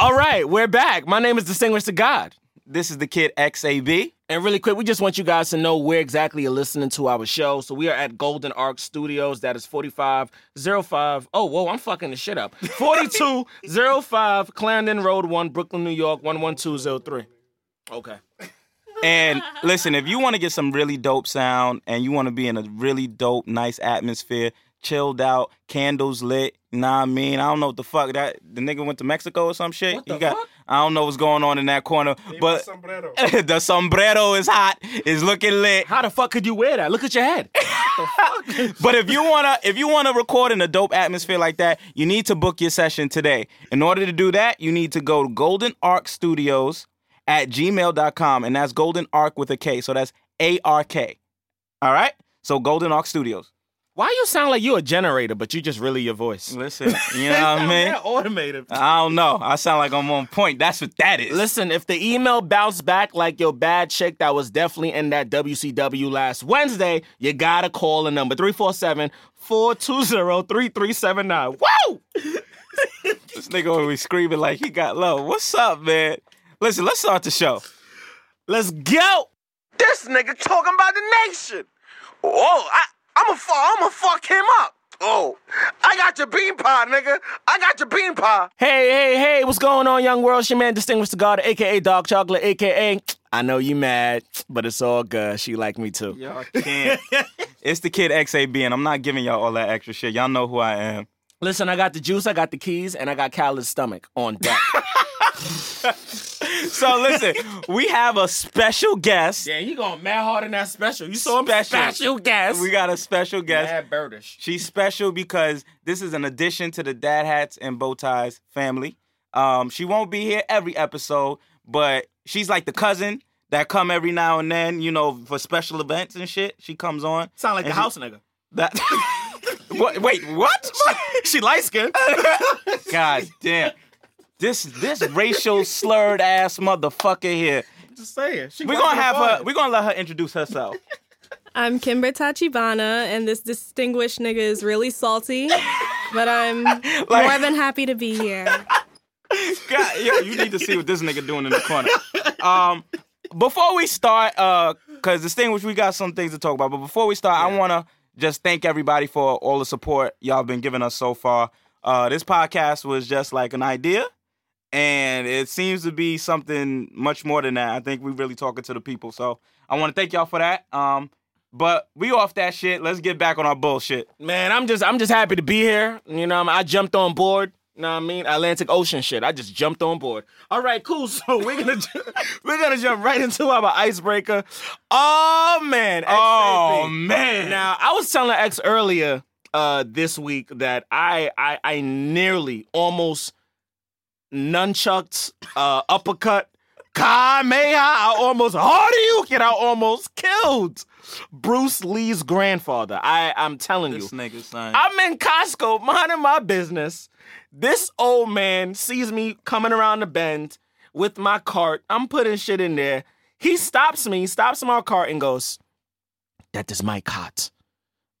All right, we're back. My name is Distinguished to God. This is the kid XAB. And really quick, we just want you guys to know where exactly you're listening to our show. So we are at Golden Ark Studios. That is 4505. Oh, whoa, I'm fucking the shit up. 4205 Clarendon Road 1, Brooklyn, New York, 11203. Okay. And listen, if you want to get some really dope sound and you want to be in a really dope, nice atmosphere, chilled out, candles lit, Nah, I mean? I don't know what the fuck that the nigga went to Mexico or some shit. What the he got fuck? I don't know what's going on in that corner, but the sombrero is hot, is looking lit. How the fuck could you wear that? Look at your head. But if you wanna if you wanna record in a dope atmosphere like that, you need to book your session today. In order to do that, you need to go to Golden Ark Studios at gmail.com, and that's Golden Ark with a K. So that's A R K. All right? So Golden Ark Studios. Why you sound like you a generator, but you just really your voice? Listen, you know what I mean? automated. I don't know. I sound like I'm on point. That's what that is. Listen, if the email bounced back like your bad chick that was definitely in that WCW last Wednesday, you gotta call the number 347 420 3379. Woo! This nigga always screaming like he got low. What's up, man? Listen, let's start the show. Let's go! This nigga talking about the nation. Oh, I, I'ma fuck, I'ma fuck him up. Oh, I got your bean pie, nigga. I got your bean pie. Hey, hey, hey, what's going on, young world? It's your man, Distinguished God, aka Dog Chocolate, aka I know you mad, but it's all good. She like me too. Y'all can't. it's the kid XAB, and I'm not giving y'all all that extra shit. Y'all know who I am. Listen, I got the juice, I got the keys, and I got Khaled's stomach on deck. So listen, we have a special guest. yeah, he going mad hard in that special. You saw him Special. special guest. We got a special guest. mad birdish. She's special because this is an addition to the Dad Hats and Bow Ties family. Um, she won't be here every episode, but she's like the cousin that come every now and then, you know, for special events and shit. She comes on. Sound like the she- house nigga. That. what, wait, what? she light skinned. God damn. This this racial slurred ass motherfucker here. Just saying. She We're gonna have her. We're gonna let her introduce herself. I'm Kimber Tachibana, and this distinguished nigga is really salty, but I'm more than happy to be here. God, yo, you need to see what this nigga doing in the corner. Um, before we start, uh, cause distinguished, we got some things to talk about. But before we start, I wanna just thank everybody for all the support y'all been giving us so far. Uh, this podcast was just like an idea, and it seems to be something much more than that. I think we're really talking to the people, so I want to thank y'all for that. Um, but we off that shit. Let's get back on our bullshit. Man, I'm just I'm just happy to be here. You know, I, mean? I jumped on board. You know what I mean? Atlantic Ocean shit. I just jumped on board. All right, cool. So we're gonna ju- we're gonna jump right into our icebreaker. Oh man. Oh man. Now I was telling X earlier uh this week that I I I nearly almost nunchucked uh uppercut Kamehameha. I almost Hadouken. I almost killed Bruce Lee's grandfather. I I'm telling you. nigga son. I'm in Costco minding my business. This old man sees me coming around the bend with my cart. I'm putting shit in there. He stops me, stops my cart, and goes, That is my cart.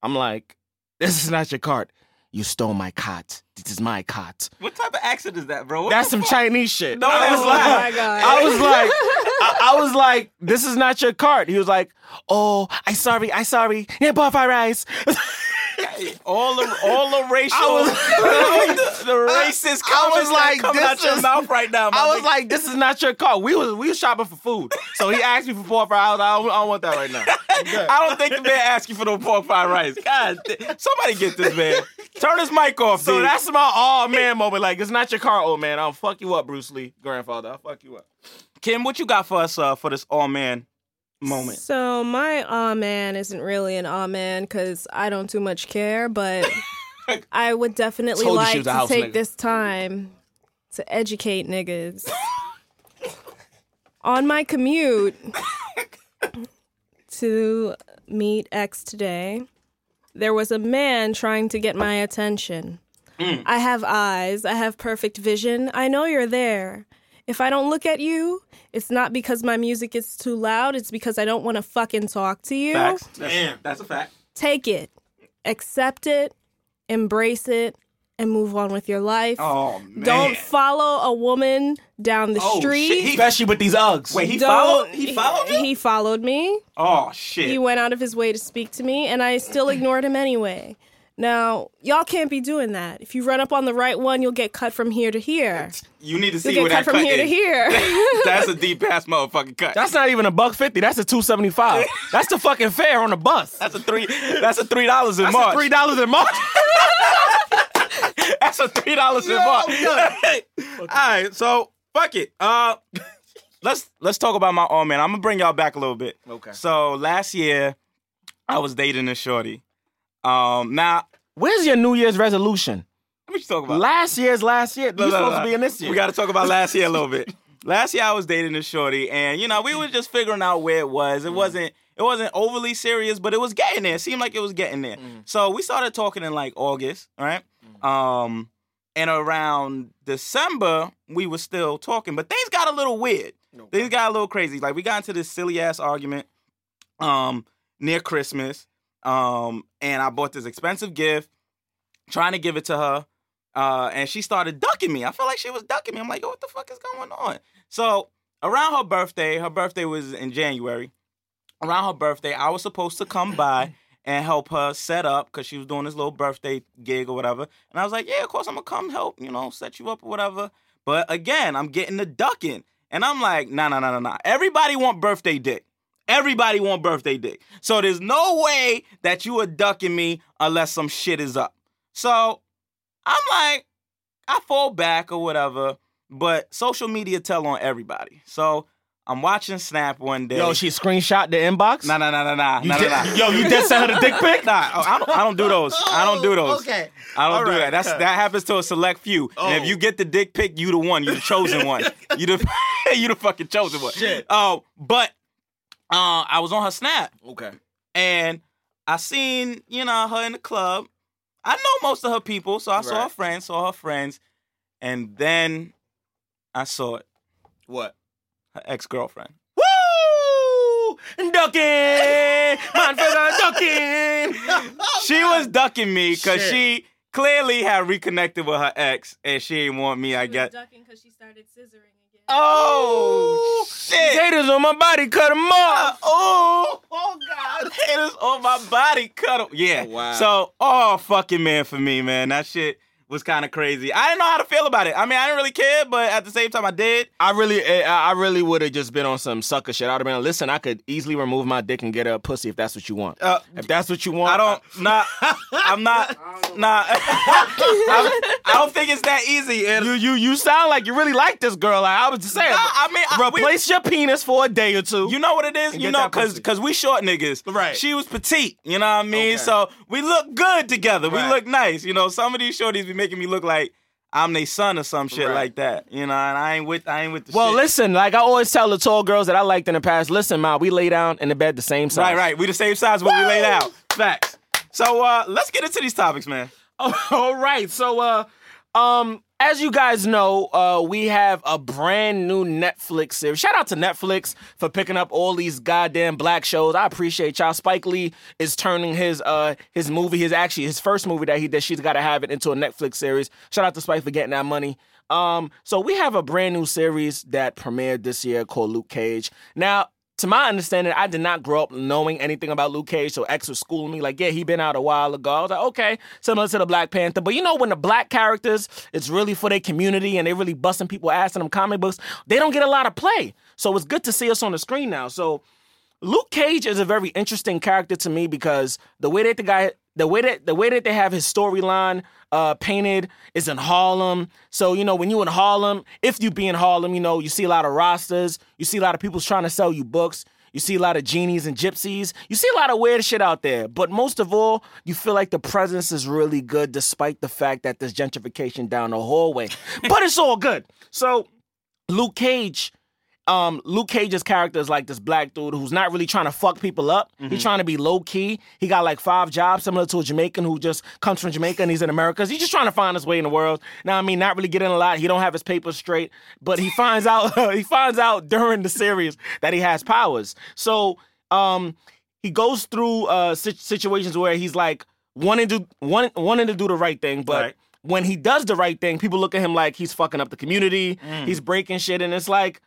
I'm like, This is not your cart. You stole my cart. This is my cart. what type of accent is that, bro? What That's some fuck? Chinese shit. No, I was like, Oh my God. I was like, I, I was like, this is not your cart. He was like, oh, I sorry, I sorry. Yeah, buffalo rice. all the all the racial, the, the racist I comments was like, that coming this out your mouth right now. I was nigga. like, "This is not your car." We was we was shopping for food, so he asked me for four or five hours. I don't, I don't want that right now. I don't think the man asked you for no pork fried rice. God, somebody get this man. Turn his mic off. So dude. that's my all man moment. Like, it's not your car, old man. I'll fuck you up, Bruce Lee, grandfather. I'll fuck you up. Kim. What you got for us uh, for this all man moment? So my aw man isn't really an aw man because I don't too much care, but I would definitely Told you she like was a to house take nigga. this time to educate niggas. On my commute to meet X today, there was a man trying to get my attention. Mm. I have eyes, I have perfect vision. I know you're there. If I don't look at you, it's not because my music is too loud, it's because I don't want to fucking talk to you. Facts. That's, that's a fact. Take it, accept it, embrace it, and move on with your life. Oh man. Don't follow a woman down the Oh, street. shit. He- Especially with these Uggs. Wait, he Don't- followed. He followed you. He followed me. Oh shit. He went out of his way to speak to me, and I still ignored him anyway. Now, y'all can't be doing that. If you run up on the right one, you'll get cut from here to here. you need to see You'll where get that cut from cut here to here. That's a deep ass motherfucking cut. That's not even a buck fifty. That's a two seventy five. That's the fucking fare on the bus. That's a three. That's a three dollars in That's March. a three dollars in March. That's a three dollars in March. All right, so fuck it. Uh, let's let's talk about my own man. I'm gonna bring y'all back a little bit. Okay. So last year, I was dating a shorty. Um, now Where's your New Year's resolution? what you talk about? Last year's last year. You're No, no, supposed to be in this year. We got to talk about last year a little bit. Last year I was dating a shorty, and you know we were just figuring out where it was. Mm. It wasn't it wasn't overly serious, but it was getting there. It seemed like it was getting there. Mm. So we started talking in like August, right? Um, and around December we were still talking, but things got a little weird. Things got a little crazy. Like we got into this silly ass argument, um, near Christmas, um, and I bought this expensive gift, trying to give it to her. Uh, and she started ducking me. I felt like she was ducking me. I'm like, what the fuck is going on? So around her birthday, her birthday was in January. Around her birthday, I was supposed to come by and help her set up because she was doing this little birthday gig or whatever. And I was like, yeah, of course I'm gonna come help, you know, set you up or whatever. But again, I'm getting the ducking, and I'm like, nah, nah, nah, nah, nah. Everybody want birthday dick. Everybody want birthday dick. So there's no way that you are ducking me unless some shit is up. So I'm like, I fall back or whatever, but social media tell on everybody. So I'm watching Snap one day. Yo, she screenshot the inbox. nah, nah, nah, nah, nah, You nah, did- nah, nah. Yo, you did send her the dick pic. Nah, oh, I don't, I don't do those. I don't do those. Oh, okay. I don't All do right. that. That's that happens to a select few. And Oh. if you get the dick pic, you the one. You the chosen one. You the you the fucking chosen one. Shit. Oh, but uh, I was on her Snap Okay. and I seen you know her in the club. I know most of her people, so I saw her friends, saw her friends, and then I saw it. What? Her ex girlfriend. Woo! Ducking! Man, fella, ducking! She was ducking me because she clearly had reconnected with her ex, and she didn't want me. I guess. ducking because she started scissoring again. Oh shit! Haters on my body, cut them off. Uh, oh, oh God! Haters on my body, cut cut 'em. Yeah. Wow. So, oh fucking man, for me, man, that shit was kind of crazy. I didn't know how to feel about it. I mean, I didn't really care, but at the same time, I did. I really, eh, I I really would have just been on some sucker shit. I'd have been, like, listen, I could easily remove my dick and get a pussy if that's what you want. Uh, if that's what you want, I don't. Not. I'm not. Nah. I, I don't think it's that easy. And You, you, you sound like you really like this girl. Like, I was just saying, Nah, I mean, I- we- replace your penis for a day or two. You know what it is? You get know, cause, pussy. cause we short niggas. Right. She was petite. You know what I mean? Okay. So we look good together. We look nice. You know, some of these shorties be making me look like I'm their son or some shit Right. like that. You know, and I ain't with I ain't with the shit. well, shit. listen, like I always tell the tall girls that I liked in the past, listen, ma, we lay down in the bed the same size. Right, right. We the same size when we laid out. Facts. So uh let's get into these topics, man. All right. So, uh, um, as you guys know, uh, we have a brand new Netflix series. Shout out to Netflix for picking up all these goddamn black shows. I appreciate y'all. Spike Lee is turning his uh his movie, his actually his first movie that he did. She's got to have it into a Netflix series. Shout out to Spike for getting that money. Um, so we have a brand new series that premiered this year called Luke Cage. Now, to my understanding, I did not grow up knowing anything about Luke Cage, so X was schooling me like, yeah, he been out a while ago. I was like, okay, similar to the Black Panther. But you know, when the black characters, it's really for their community and they're really busting people ass in them comic books, they don't get a lot of play. So it's good to see us on the screen now. So Luke Cage is a very interesting character to me because the way that the guy, the way that the way that they have his storyline uh, painted is in Harlem. So you know when you in Harlem, if you be in Harlem, you know you see a lot of rosters, you see a lot of people trying to sell you books. You see a lot of genies and gypsies. You see a lot of weird shit out there. But most of all, you feel like the presence is really good despite the fact that there's gentrification down the hallway. but it's all good. So Luke Cage um, Luke Cage's character is like this black dude who's not really trying to fuck people up. He's trying to be low key. He got like five jobs, similar to a Jamaican who just comes from Jamaica and he's in America. He's just trying to find his way in the world. Now, I mean, not really getting a lot. He don't have his papers straight, but he finds out he finds out during the series that he has powers. So, um, he goes through uh situations where he's like wanting to wanting, wanting to do the right thing, but. Right. When he does the right thing, people look at him like he's fucking up the community. He's breaking shit, and it's like,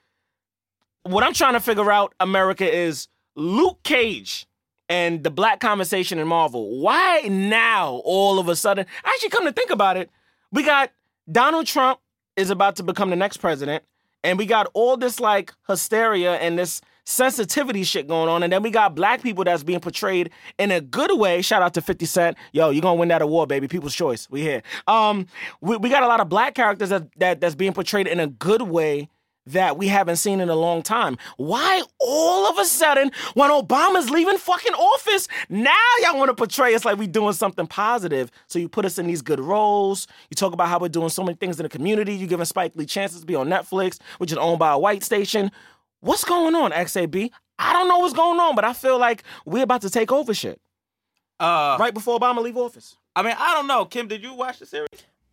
what I'm trying to figure out, America, is Luke Cage and the black conversation in Marvel. Why now, all of a sudden? Actually, come to think about it, we got Donald Trump is about to become the next president, and we got all this like hysteria and this sensitivity shit going on, and then we got black people that's being portrayed in a good way. Shout out to 50 Cent. Yo, you're gonna win that award, baby. People's choice. We here. Um, we, we got a lot of black characters that, that that's being portrayed in a good way that we haven't seen in a long time. Why all of a sudden, when Obama's leaving fucking office, now y'all want to portray us like we doing something positive? So you put us in these good roles. You talk about how we're doing so many things in the community. You're giving Spike Lee chances to be on Netflix, which is owned by a white station. What's going on, XAB? I don't know what's going on, but I feel like we're about to take over shit Uh, right before Obama leave office. I mean, I don't know. Kim, did you watch the series?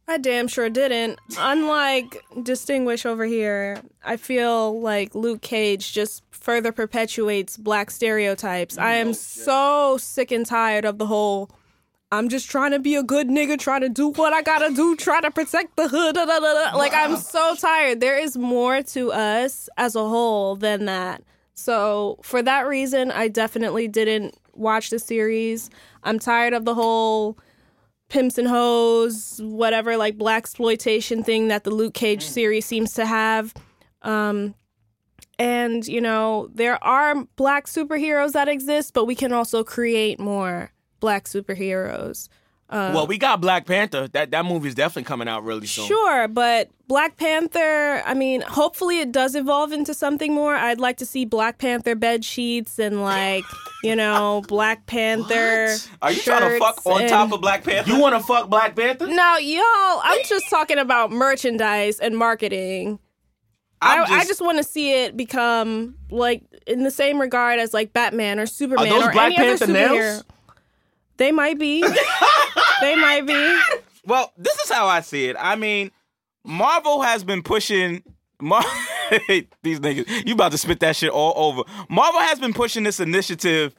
I damn sure didn't. Unlike Distinguish over here, I feel like Luke Cage just further perpetuates black stereotypes. I am so sick and tired of the whole I'm just trying to be a good nigga, trying to do what I gotta do, try to protect the hood. da, da, da. Like, I'm so tired. There is more to us as a whole than that. So, for that reason, I definitely didn't watch the series. I'm tired of the whole pimps and hoes, whatever like black exploitation thing that the Luke Cage series seems to have. Um, and you know there are black superheroes that exist, but we can also create more black superheroes. Uh, well, we got Black Panther. That that movie's definitely coming out really soon. Sure, but Black Panther, I mean, hopefully it does evolve into something more. I'd like to see Black Panther bed sheets and like, you know, Black Panther. Are you trying to fuck on and- top of Black Panther? You want to fuck Black Panther? No, y'all, I'm just talking about merchandise and marketing. I, I'm I just want to see it become like in the same regard as like Batman or Superman those or Black any Panther other nails? They might be. they might be. Well, this is how I see it. I mean, Marvel has been pushing. Mar- These niggas, you about to spit that shit all over. Marvel has been pushing this initiative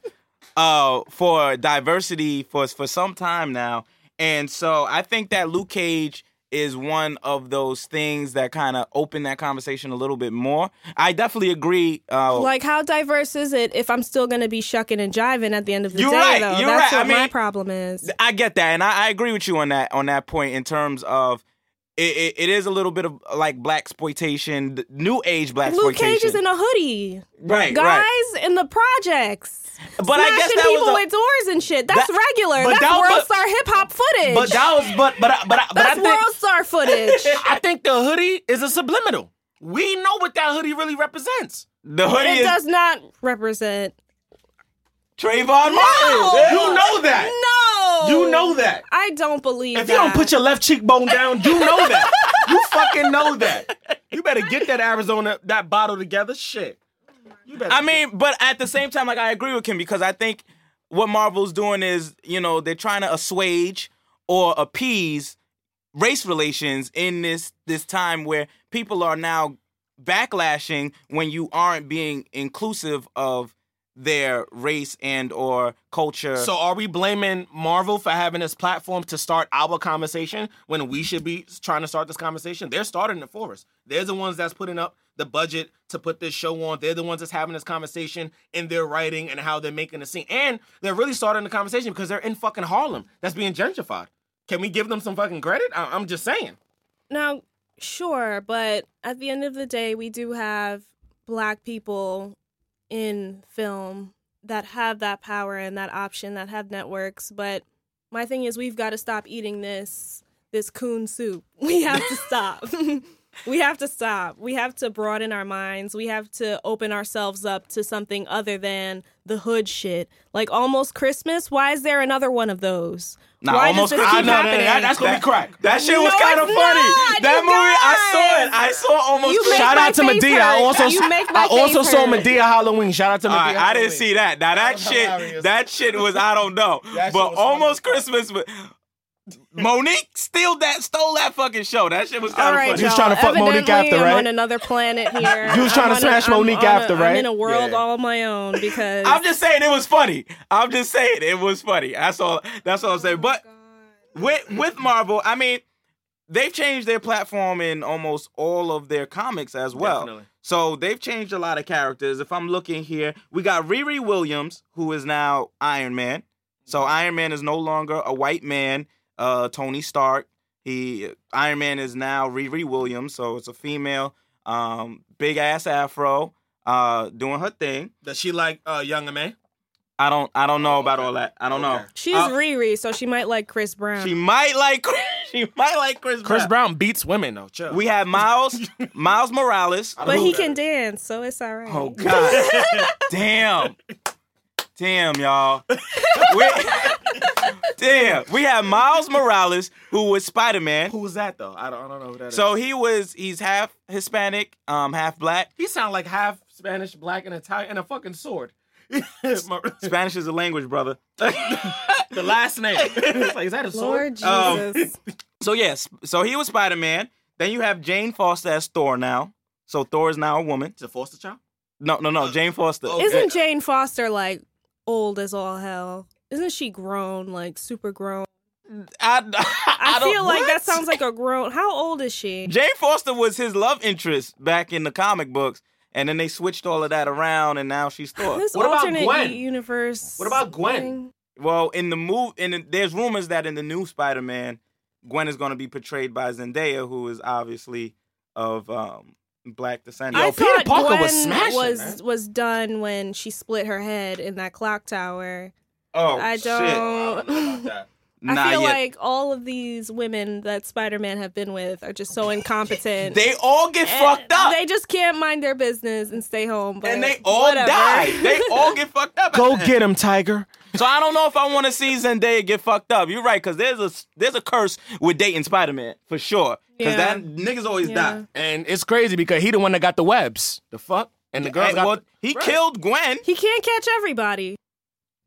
uh, for diversity for for some time now, and so I think that Luke Cage is one of those things that kind of open that conversation a little bit more. I definitely agree. Uh, Like, how diverse is it if I'm still going to be shucking and jiving at the end of the You're day? right, Though you're that's right. I what my mean, problem is. I get that, and I, I agree with you on that on that point in terms of it, it, it is a little bit of like black exploitation, new age black Luke exploitation. Cage is in a hoodie, right, guys, right. in the projects. But I guess Smashing that people was a- with doors and shit. That's That- regular. but That's that- world but- star hip hop footage. But that was but but I- but I- but I That's think world star footage. I think the hoodie is a subliminal. We know what that hoodie really represents. the hoodie it is does not represent. Trayvon No! Martin. You know that. No, You know that. I don't believe If that. you don't put your left cheekbone down, you know that. you fucking know that. You better get that Arizona that bottle together. Shit. You better. I mean, but at the same time, like I agree with him because I think what Marvel's doing is, you know, they're trying to assuage or appease race relations in this this time where people are now backlashing when you aren't being inclusive of their race and or culture. So are we blaming Marvel for having this platform to start our conversation when we should be trying to start this conversation? They're starting it for us. They're the ones that's putting up the budget to put this show on. They're the ones that's having this conversation in their writing and how they're making the scene. And they're really starting the conversation because they're in fucking Harlem. That's being gentrified. Can we give them some fucking credit? I- I'm just saying. Now, sure, but at the end of the day, we do have black people in film that have that power and that option, that have networks. But my thing is, we've got to stop eating this this coon soup. We have to stop. we have to stop. We have to broaden our minds. We have to open ourselves up to something other than the hood shit. Like almost Christmas. Why is there another one of those? Nah, Why Almost does this Christmas- keep I know, happening? that- that's gonna be crack. That shit was kind of funny. not, that you movie, I saw it. I saw almost. You Shout out to face Madea. I also You make my I also saw. Madea Halloween. Shout out to All Madea. right, I didn't see that. Now that was shit, hilarious. that shit was I don't know, but was funny almost as fuck. Christmas. But Mo'Nique steal that, stole that fucking show. That shit was kind All of right, funny. You was y'all. trying to fuck Mo'Nique Evidently, after, I'm right? on another planet here. You was trying I'm to on a- smash I'm Mo'Nique a- after, right? I'm in a world Yeah. all my own because I'm just saying it was funny. I'm just saying it was funny. That's all. That's all I'm saying. Oh but with with Marvel, I mean, they've changed their platform in almost all of their comics as well. Definitely. So they've changed a lot of characters. If I'm looking here, we got Riri Williams, who is now Iron Man. So Iron Man is no longer a white man, uh, Tony Stark. He Iron Man is now Riri Williams, so it's a female, um, big ass afro, uh, doing her thing. Does she like uh, Young M.A? I don't I don't know about all that. I don't know. Okay. she's Uh, Riri, so she might like Chris Brown. She might like she might like Chris, Chris Brown. Brown beats women though. Chill. We have Miles Miles Morales. but he can dance, so it's all right. Oh God! Damn! Damn, y'all. We, damn. We have Miles Morales, who was Spider Man. Who was that though? I don't, I don't know who that is. So he was he's half Hispanic, um, half black. he sound like half Spanish, black, and Italian, and a fucking sword. Spanish is a language, brother. the last name. It's like, is that a sword? Lord Um, Jesus. so yes, so he was Spider Man. Then you have Jane Foster as Thor now. So Thor is now a woman. Is it Foster Child? No, no, no. Jane Foster. Isn't Jane Foster like old as all hell? Isn't she grown, like super grown? I, I, don't- feel like that sounds like a grown. How old is she? Jane Foster was his love interest back in the comic books, and then they switched all of that around, and now she's Thor. This What about Gwen? u- universe. What about Gwen? thing? Well, in the move, in the, there's rumors that in the new Spider-Man, Gwen is going to be portrayed by Zendaya, who is obviously of um, black descent. I Peter thought Parker Gwen was smashing, was man. was done when she split her head in that clock tower. Oh, I don't. I Not feel yet. like all of these women that Spider-Man have been with are just so incompetent. they all get And fucked up, They just can't mind their business and stay home. But and they all whatever. die. They all get fucked up. Go at the end. get him, Tiger. So I don't know if I want to see Zendaya get fucked up. You're right, because there's a there's a curse with dating Spider-Man for sure. Because Yeah. that niggas always Yeah. die. And it's crazy because he the one that got the webs. The fuck? And the girl got well, he Right. killed Gwen. He can't catch everybody.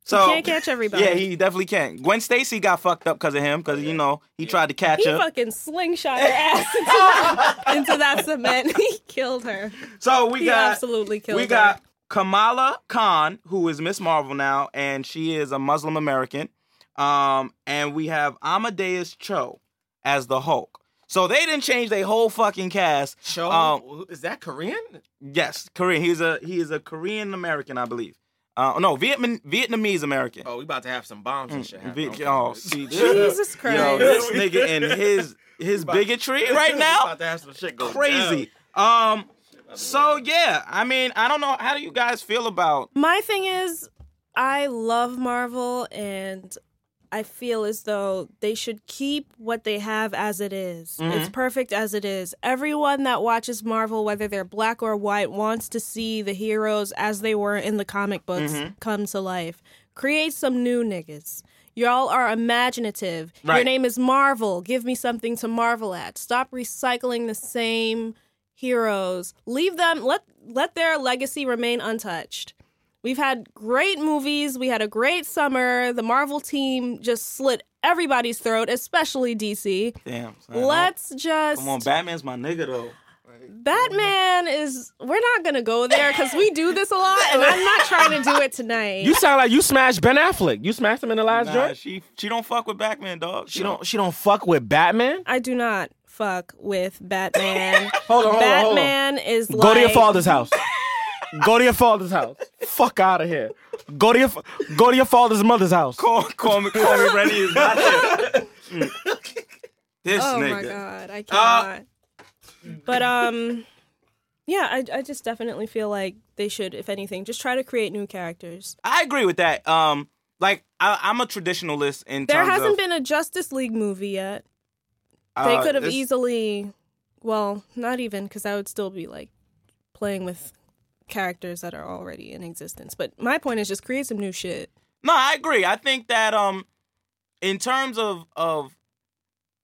So can't catch everybody. Yeah, he definitely can't. Gwen Stacy got fucked up because of him, because you know he tried to catch He her. He fucking slingshot her ass into that, into that cement. He killed her. So we He got absolutely killed we her. got Kamala Khan, who is Miss Marvel now, and she is a Muslim American. Um, and we have Amadeus Cho as the Hulk. So they didn't change their whole fucking cast. Show Um, is that Korean? Yes, Korean. He's a he is a Korean American, I believe. Uh, no, Vietnam Vietnamese American. Oh, we about to have some bombs and shit. Vi- happen. oh, see, Jesus Christ. Yo, this nigga and his his bigotry right now, about to have some shit go crazy. Um, so yeah, I mean, I don't know. How do you guys feel about? My thing is, I love Marvel and I feel as though they should keep what they have as it is. Mm-hmm. It's perfect as it is. Everyone that watches Marvel, whether they're black or white, wants to see the heroes as they were in the comic books mm-hmm. come to life. Create some new niggas. Y'all are imaginative. Your name is Marvel. Give me something to marvel at. Stop recycling the same heroes. Leave them let let their legacy remain untouched. We've had great movies. We had a great summer. The Marvel team just slit everybody's throat, especially DC. Damn, son, Let's just come on, Batman's my nigga though. Batman is. We're not gonna go there because we do this a lot, and I'm not trying to do it tonight. You sound like you smashed Ben Affleck. You smashed him in the last Nah, joint. she she don't fuck with Batman, dog. She don't. She don't fuck with Batman. I do not fuck with Batman. Hold on, hold on, hold on. Batman is like. Go to your father's house. Go to your father's house. Fuck out of here. Go to your go to your father's mother's house. Call, call me, call me. Rennie is not here. This Oh nigga. my god, I cannot. but um, yeah, I I just definitely feel like they should, if anything, just try to create new characters. I agree with that. Um, like I, I'm a traditionalist in There terms hasn't of, been a Justice League movie yet. They uh, could have easily, well, not even because that would still be like playing with characters that are already in existence. But my point is just create some new shit. No, I agree. I think that um, in terms of of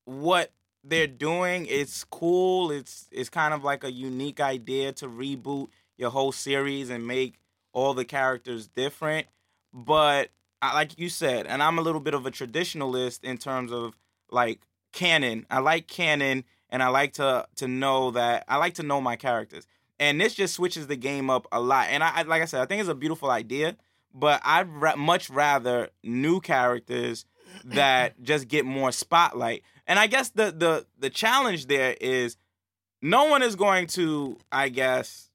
what they're doing, it's cool. It's it's kind of like a unique idea to reboot your whole series and make all the characters different. But I, like you said, and I'm a little bit of a traditionalist in terms of like canon. I like canon, and I like to to know that I like to know my characters. And this just switches the game up a lot. And I, like I said, I think it's a beautiful idea but I'd ra- much rather new characters that just get more spotlight. And I guess the the the challenge there is no one is going to, I guess,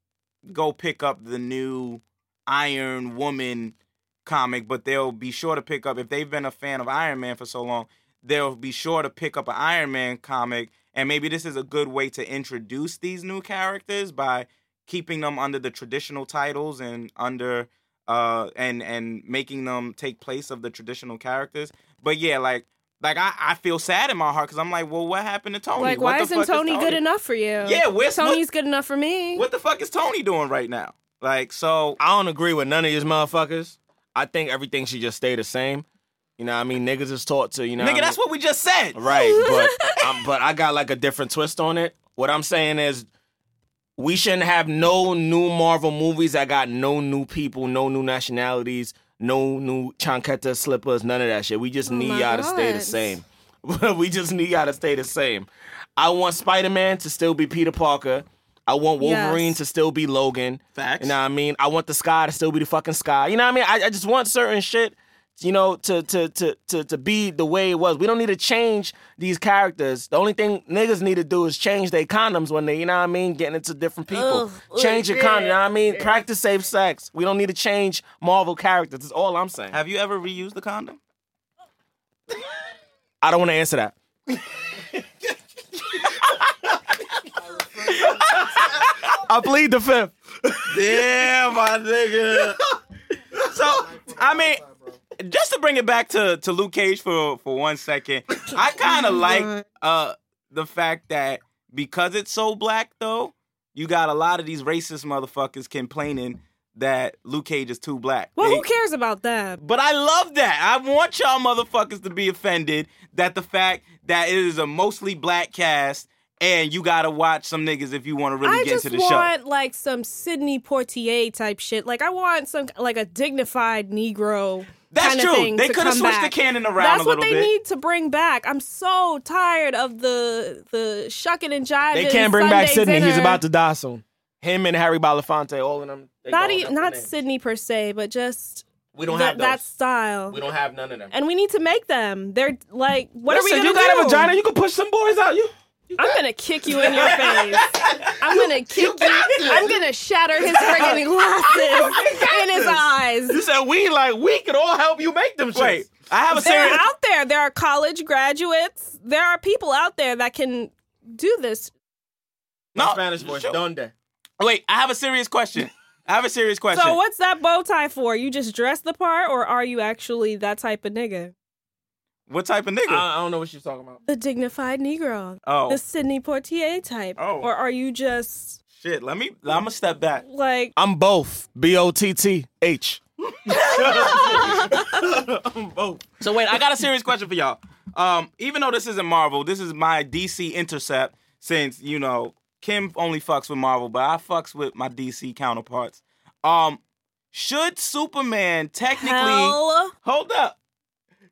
go pick up the new Iron Woman comic, but they'll be sure to pick up if they've been a fan of Iron Man for so long, they'll be sure to pick up an Iron Man comic. And maybe this is a good way to introduce these new characters by keeping them under the traditional titles and under uh and and making them take place of the traditional characters. But yeah, like like I, I feel sad in my heart because I'm like, well, what happened to Tony? Like, What why the isn't fuck is Tony, good enough for you? Yeah, where's Tony's good enough for me. What the fuck is Tony doing right now? Like, so I don't agree with none of these motherfuckers. I think everything should just stay the same. You know, what I mean, niggas is taught to, you know, nigga, that's what we just said. Right, but um, but I got like a different twist on it. What I'm saying is, we shouldn't have no new Marvel movies that got no new people, no new nationalities, no new chancleta slippers, none of that shit. We just need y'all to stay the God. same. we just need y'all to stay the same. I want Spider Man to still be Peter Parker. I want Wolverine Yes. to still be Logan. Facts. You know what I mean? I want the sky to still be the fucking sky. You know what I mean? I, I just want certain shit, you know, to, to to to to be the way it was. We don't need to change these characters. The only thing niggas need to do is change their condoms when they, you know what I mean, getting into different people. Ugh, change your condom, you know what I mean? yeah. Practice safe sex. We don't need to change Marvel characters. That's all I'm saying. Have you ever reused the condom? I don't want to answer that. I plead the fifth. Yeah, my nigga. So I mean, just to bring it back to to Luke Cage for for one second, I kind of like uh the fact that because it's so black though, you got a lot of these racist motherfuckers complaining that Luke Cage is too black. well, They- who cares about that? But I love that. I want y'all motherfuckers to be offended that the fact that it is a mostly black cast and you gotta watch some niggas if you want to really I get just into the show. I want like some Sidney Poitier type shit. Like I want some like a dignified Negro. That's kind true. Thing They coulda come switched the back. canon around That's a what they bit. need to bring back. I'm so tired of the the shucking and jiving. They can't bring back Sunday Sidney. He's about to die soon. Him and Harry Belafonte, all of them. Not going e- not. Sidney per se, but just We don't that, have those. that style. We don't have none of them. and we need to make them. They're like, what Listen, are we gonna do? you got do? a vagina. You can push some boys out. You. I'm gonna kick you in your face. I'm gonna kick you. I'm gonna shatter his friggin' glasses in his eyes. You said we like we could all help you make them shits. Wait, I have a They're out there. There are college graduates. There are people out there that can do this. No, Spanish voice. sure. Donde? Wait, I have a serious question. I have a serious question. So what's that bow tie for? You just dress the part, or are you actually that type of nigga? What type of nigga? I, I don't know what she's talking about. The dignified Negro. Oh. The Sidney Poitier type. Oh. Or are you just Shit, let me. I'm gonna step back. like I'm both. B O T T H. So wait, I got a serious question for y'all. Um, even though this isn't Marvel, this is my DC intercept. Since you know Kim only fucks with Marvel, but I fucks with my DC counterparts. Um, should Superman technically hell hold up?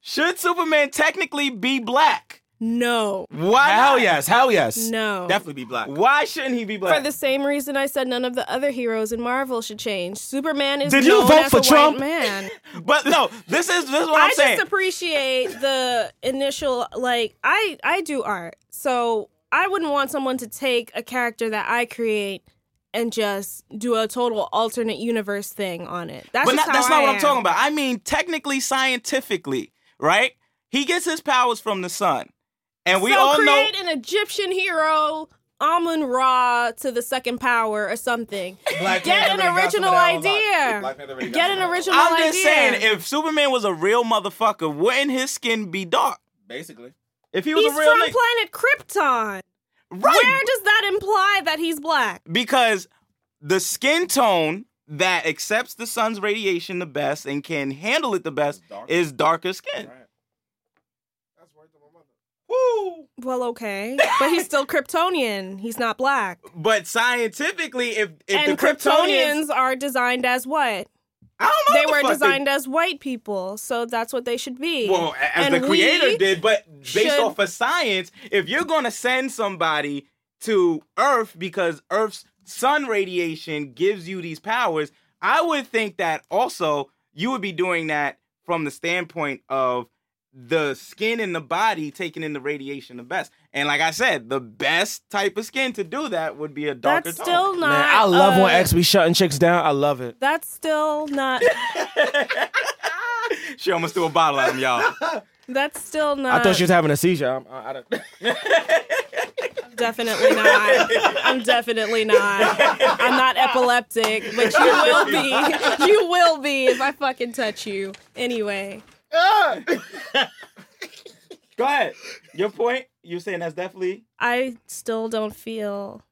Should Superman technically be black? No. Why? Hell not? yes, hell yes. No. Definitely be black. Why shouldn't he be black? For the same reason I said none of the other heroes in Marvel should change. Superman is Did you known vote as for Trump? white man. but no, this is this is what I I'm saying. I just appreciate the initial like I I do art. So I wouldn't want someone to take a character that I create and just do a total alternate universe thing on it. That's but just not, that's how not I what I'm am. talking about. I mean, technically, scientifically, right? He gets his powers from the sun, and we so all know. create an Egyptian hero, Amun Ra to the second power or something. Black Get Panther an already got some original of that on lock. idea. Black Panther already got Get an of that. original I'm idea. just saying, if Superman was a real motherfucker, wouldn't his skin be dark? Basically. If he was He's a real from nigga- planet Krypton. right? Where does that imply that he's black? because the skin tone that accepts the sun's radiation the best and can handle it the best is darker skin. Right. That's worth my mother. Woo! Well, okay, but he's still Kryptonian. He's not black. But scientifically, if if and the Kryptonians, Kryptonians are designed as what? I don't know, They the were fuck designed as white people, so that's what they should be. Well, as And the creator did, but based should- off of science, if you're gonna send somebody to Earth because Earth's sun radiation gives you these powers, I would think that also you would be doing that from the standpoint of the skin in the body taking in the radiation the best. And like I said, the best type of skin to do that would be a darker that's tone. still not. Man, I love when uh, X be shutting chicks down. I love it. That's still not. she almost threw a bottle at him, y'all. That's still not. I thought she was having a seizure. I'm, I, I don't- Definitely not. I'm definitely not. I'm not epileptic, but you will be. You will be if I fucking touch you. Anyway, Go ahead. Your point? You're saying that's definitely I still don't feel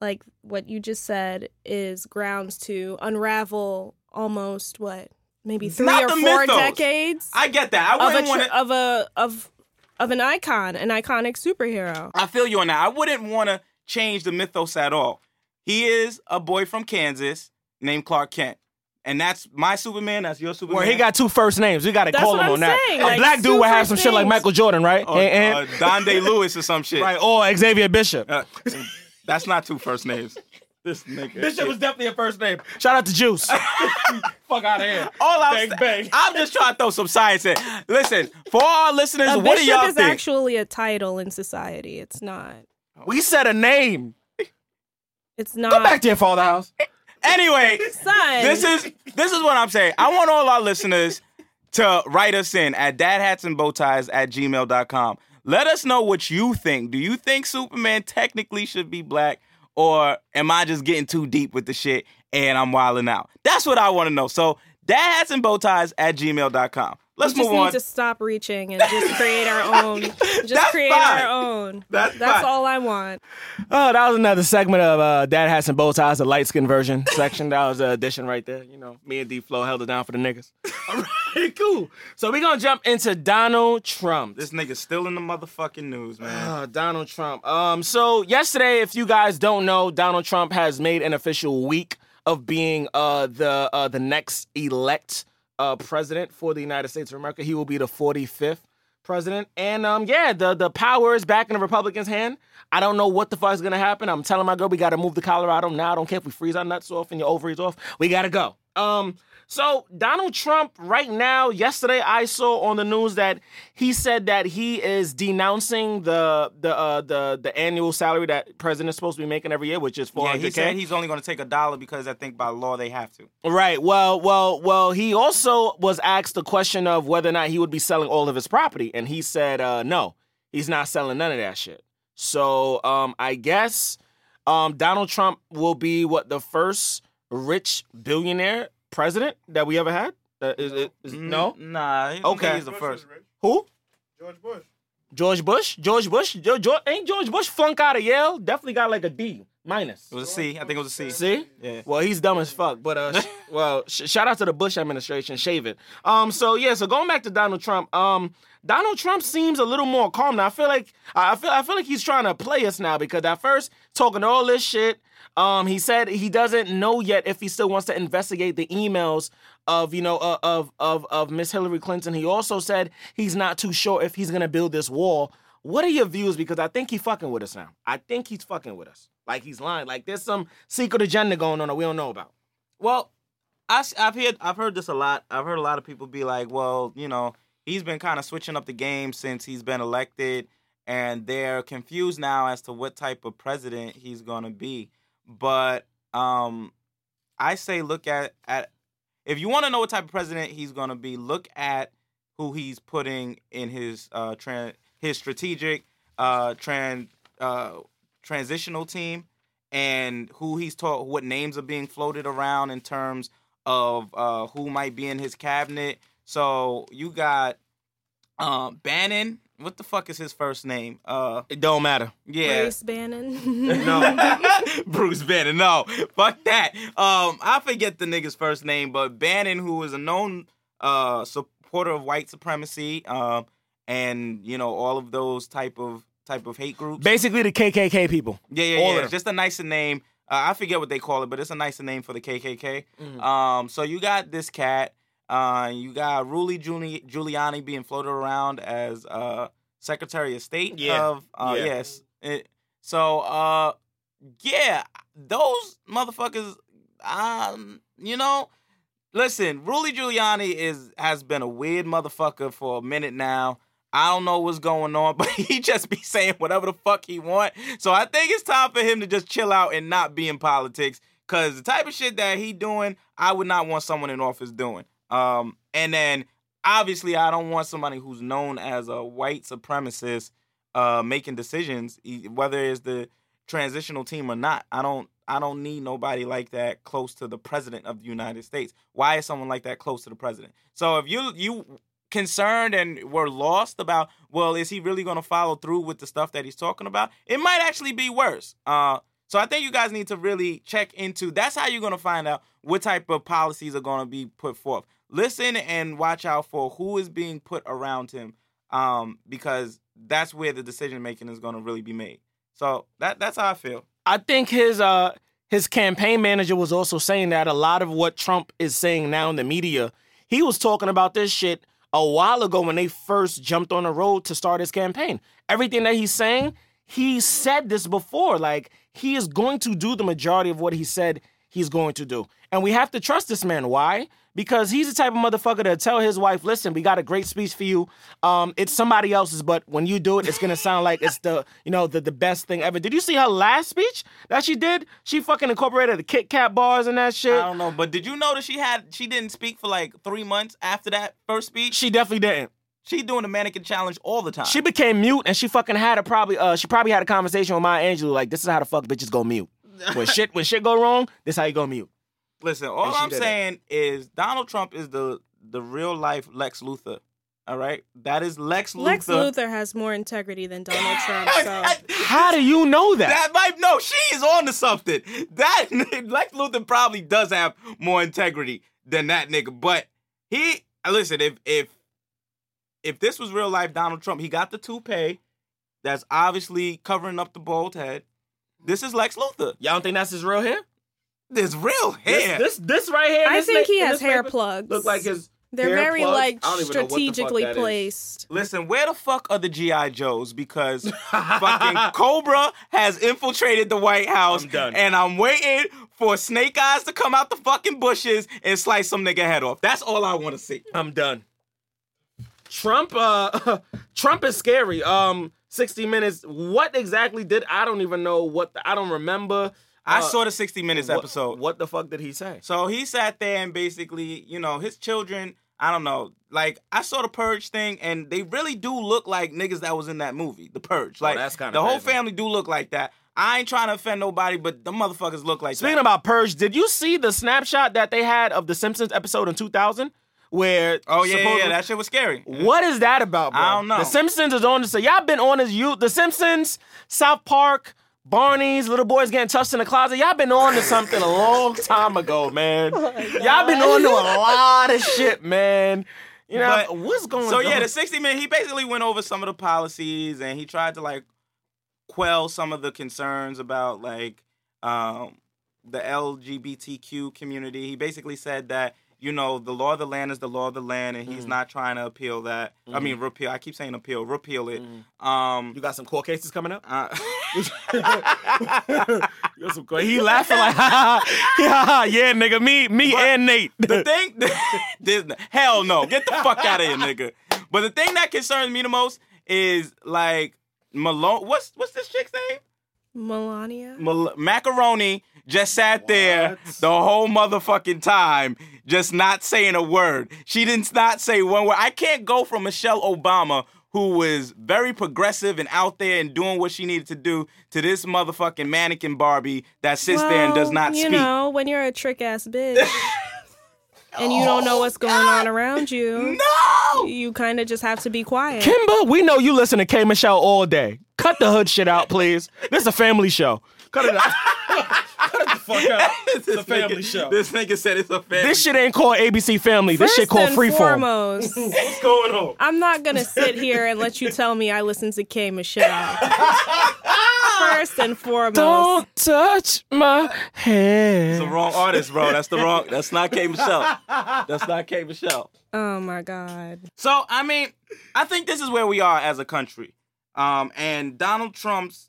like what you just said is grounds to unravel almost what maybe three not or the four mythos. decades I get that. I of wouldn't want to. of a of of an icon, an iconic superhero. I feel you on that. I wouldn't want to change the mythos at all. He is a boy from Kansas named Clark Kent. And that's my Superman. That's your Superman. Well, he got two first names. We got to call what him I'm on that. saying, A like, black dude would have first some shit like. Michael Jordan, right? uh, And- uh, and- Donde Lewis or some shit. right, or Xavier Bishop. Uh, that's not two first names. This nigga. This shit was definitely a first name. Shout out to Juice. Fuck out of here. all I'm, Bang, sa- bang. I'm just trying to throw some science in. Listen, for our listeners, A what do bishop y'all is think? actually a title in society. It's not. We said a name. It's not. Go not. back to your father house. anyway, Son. this is this is what I'm saying. I want all our listeners to write us in at dadhatsandbowties at gmail.com. Let us know what you think. Do you think Superman technically should be black? Or am I just getting too deep with the shit and I'm wilding out? That's what I want to know. So dads and bow ties at gmail.com. Let's we just move need on. to stop reaching and just create our own. Just That's create fine. our own. That's That's fine. all I want. Oh, that was another segment of uh, Dad has some Bow Ties, the light skin version section. That was an addition right there. You know, me and D Flow held it down for the niggas. All right, cool. So we're going to jump into Donald Trump. This nigga's still in the motherfucking news, man. Uh, Donald Trump. Um, so yesterday, if you guys don't know, Donald Trump has made an official week of being uh the uh the next elect uh president for the United States of America. He will be the 45th president. And um yeah, the the power is back in the Republicans' hand. I don't know what the fuck is gonna happen. I'm telling my girl we gotta move to Colorado now. I don't care if we freeze our nuts off and your ovaries off. We gotta go. Um so Donald Trump right now, yesterday I saw on the news that he said that he is denouncing the the uh, the the annual salary that president is supposed to be making every year, which is four Yeah, he said he's only going to take a dollar because I think by law they have to. Right. Well, well, well. He also was asked the question of whether or not he would be selling all of his property, and he said, uh, "No, he's not selling none of that shit." So, um, I guess um, Donald Trump will be what the first rich billionaire president that we ever had. Uh, is it? Is, no. Nah. I Okay. He's the first. Who? George Bush. George Bush. George Bush. George, George, ain't George Bush flunk out of Yale? Definitely got like a D minus. It was a C. I think it was a C. See? Yeah. Well, he's dumb as fuck. But uh, sh- well, sh- shout out to the Bush administration. Shave it. Um. So yeah. So going back to Donald Trump. Um. Donald Trump seems a little more calm now. I feel like I I feel I feel like he's trying to play us now because at first talking all this shit. Um. He said he doesn't know yet if he still wants to investigate the emails of you know uh, of of of Miss Hillary Clinton. He also said he's not too sure if he's gonna build this wall What are your views? Because I think he's fucking with us now. I think he's fucking with us. Like he's lying. Like there's some secret agenda going on that we don't know about. Well, I, have heard I've heard this a lot. I've heard a lot of people be like, well, you know, he's been kind of switching up the game since he's been elected, and they're confused now as to what type of president he's going to be. But um, I say look at at if you want to know what type of president he's going to be, look at who he's putting in his uh tran- his strategic uh tran uh transitional team and who he's taught what names are being floated around in terms of uh who might be in his cabinet. So you got uh Bannon. What the fuck is his first name? Uh It don't matter. yeah. Bruce Bannon. No, Bruce Bannon. No, fuck that. Um, I forget the nigga's first name, but Bannon, who is a known uh supporter of white supremacy, um, and you know all of those type of type of hate groups. Basically, the KKK people. Yeah, yeah, All yeah. Just a nicer name. Uh, I forget what they call it, but it's a nicer name for the KKK. Mhm. Um, so you got this cat. Uh, you got Rudy Giuli- Giuliani being floated around as uh Secretary of State Yeah. of uh, Yeah. yes. It- so uh, yeah, those motherfuckers. Um, you know, listen, Rudy Giuliani is has been a weird motherfucker for a minute now. I don't know what's going on, but he just be saying whatever the fuck he want. So I think it's time for him to just chill out and not be in politics. Cause the type of shit that he doing, I would not want someone in office doing. Um, and then obviously I don't want somebody who's known as a white supremacist uh making decisions, whether it's the transitional team or not. I don't I don't need nobody like that close to the president of the United States. Why is someone like that close to the president? So if you you concerned and were lost about, well, is he really going to follow through with the stuff that he's talking about? It might actually be worse. Uh, so I think you guys need to really check into. That's how you're going to find out what type of policies are going to be put forth. Listen and watch out for who is being put around him, um, because that's where the decision making is going to really be made. So that that's how I feel. I think his uh his campaign manager was also saying that a lot of what Trump is saying now in the media, he was talking about this shit a while ago when they first jumped on the road to start his campaign. Everything that he's saying, he said this before. Like he is going to do the majority of what he said he's going to do. And we have to trust this man. Why? Because he's the type of motherfucker to tell his wife, listen, we got a great speech for you. Um, it's somebody else's, but when you do it, it's gonna sound like it's the, you know, the, the best thing ever. Did you see her last speech that she did? She fucking incorporated the Kit Kat bars and that shit. I don't know, but did you notice she had she didn't speak for like three months after that first speech? She definitely didn't. She doing the mannequin challenge all the time. She became mute and she fucking had a probably uh she probably had a conversation with Maya Angelou like this is how the fuck bitches go mute. When shit when shit go wrong, this how you go mute. Listen, all I'm saying is Donald Trump is the the real life Lex Luthor. All right, that is Lex Luthor. Lex Luthor has more integrity than Donald Trump. So How do you know that? That might no, she is on to something. That Lex Luthor probably does have more integrity than that nigga. But he listen, if if if this was real life Donald Trump, he got the toupee that's obviously covering up the bald head. This is Lex Luthor. Y'all don't think that's his real hair? There's real hair. This this, right here. I this think na- he has hair plugs. Look like his. They're hair very plugs. like I don't even know what the fuck strategically that is. placed. Listen, where the fuck are the GI Joes? Because fucking Cobra has infiltrated the White House, I'm done. and I'm waiting for Snake Eyes to come out the fucking bushes and slice some nigga head off. That's all I want to see. I'm done. Trump, uh, Trump is scary. Um, 60 Minutes. What exactly did I don't even know what the, I don't remember. I Uh, saw the 60 Minutes what- episode. What the fuck did he say? So he sat there and basically, you know, his children. I don't know. Like I saw the Purge thing, and they really do look like niggas that was in that movie, The Purge. Like Oh, that's kinda the whole crazy. family do look like that. I ain't trying to offend nobody, but the motherfuckers look like Speaking that. about Purge, did you see the snapshot that they had of the Simpsons episode in 2000? Where oh yeah, yeah, yeah, that shit was scary. What is that about, bro? I don't know. The Simpsons is on this. So y'all been on this. You, The Simpsons, South Park, Barney's, little boys getting touched in the closet. Y'all been on to something a long time ago, man. Oh y'all been on to a lot of shit, man. You know But- what's going So on? So yeah, the 60 minute, he basically went over some of the policies and he tried to like quell some of the concerns about like um, the LGBTQ community. He basically said that you know, the law of the land is the law of the land, and he's not trying to appeal that. I mean, repeal. I keep saying appeal. Repeal it. Um, You got some court cases coming up? uh, You got some court- He laughing like, ha ha, yeah, nigga, me, me and Nate. the thing, this, hell no, get the fuck out of here, nigga. But the thing that concerns me the most is like Malone. What's what's this chick's name? Melania. Mal- Macaroni just sat there the whole motherfucking time, just not saying a word. She did not not say one word. I can't go from Michelle Obama, who was very progressive and out there and doing what she needed to do, to this motherfucking mannequin Barbie that sits there and does Well, not you speak. know, when you're a trick ass bitch and you don't know oh, what's going on around you, no! you kind of just have to be quiet. Kimba, we know you listen to K Michelle all day. Cut the hood shit out, please. This is a family show. Cut it out. Cut the fuck out. It's a family nigga, show. This nigga said it's a family. This shit ain't called ABC Family. This shit called and Freeform. foremost, What's going on? I'm not gonna sit here and let you tell me I listen to K Michelle. First and foremost, Don't touch my hair. It's the wrong artist, bro. That's the wrong. That's not K Michelle. That's not K Michelle. oh my god, So I mean, I think this is where we are as a country. Um, and Donald Trump's,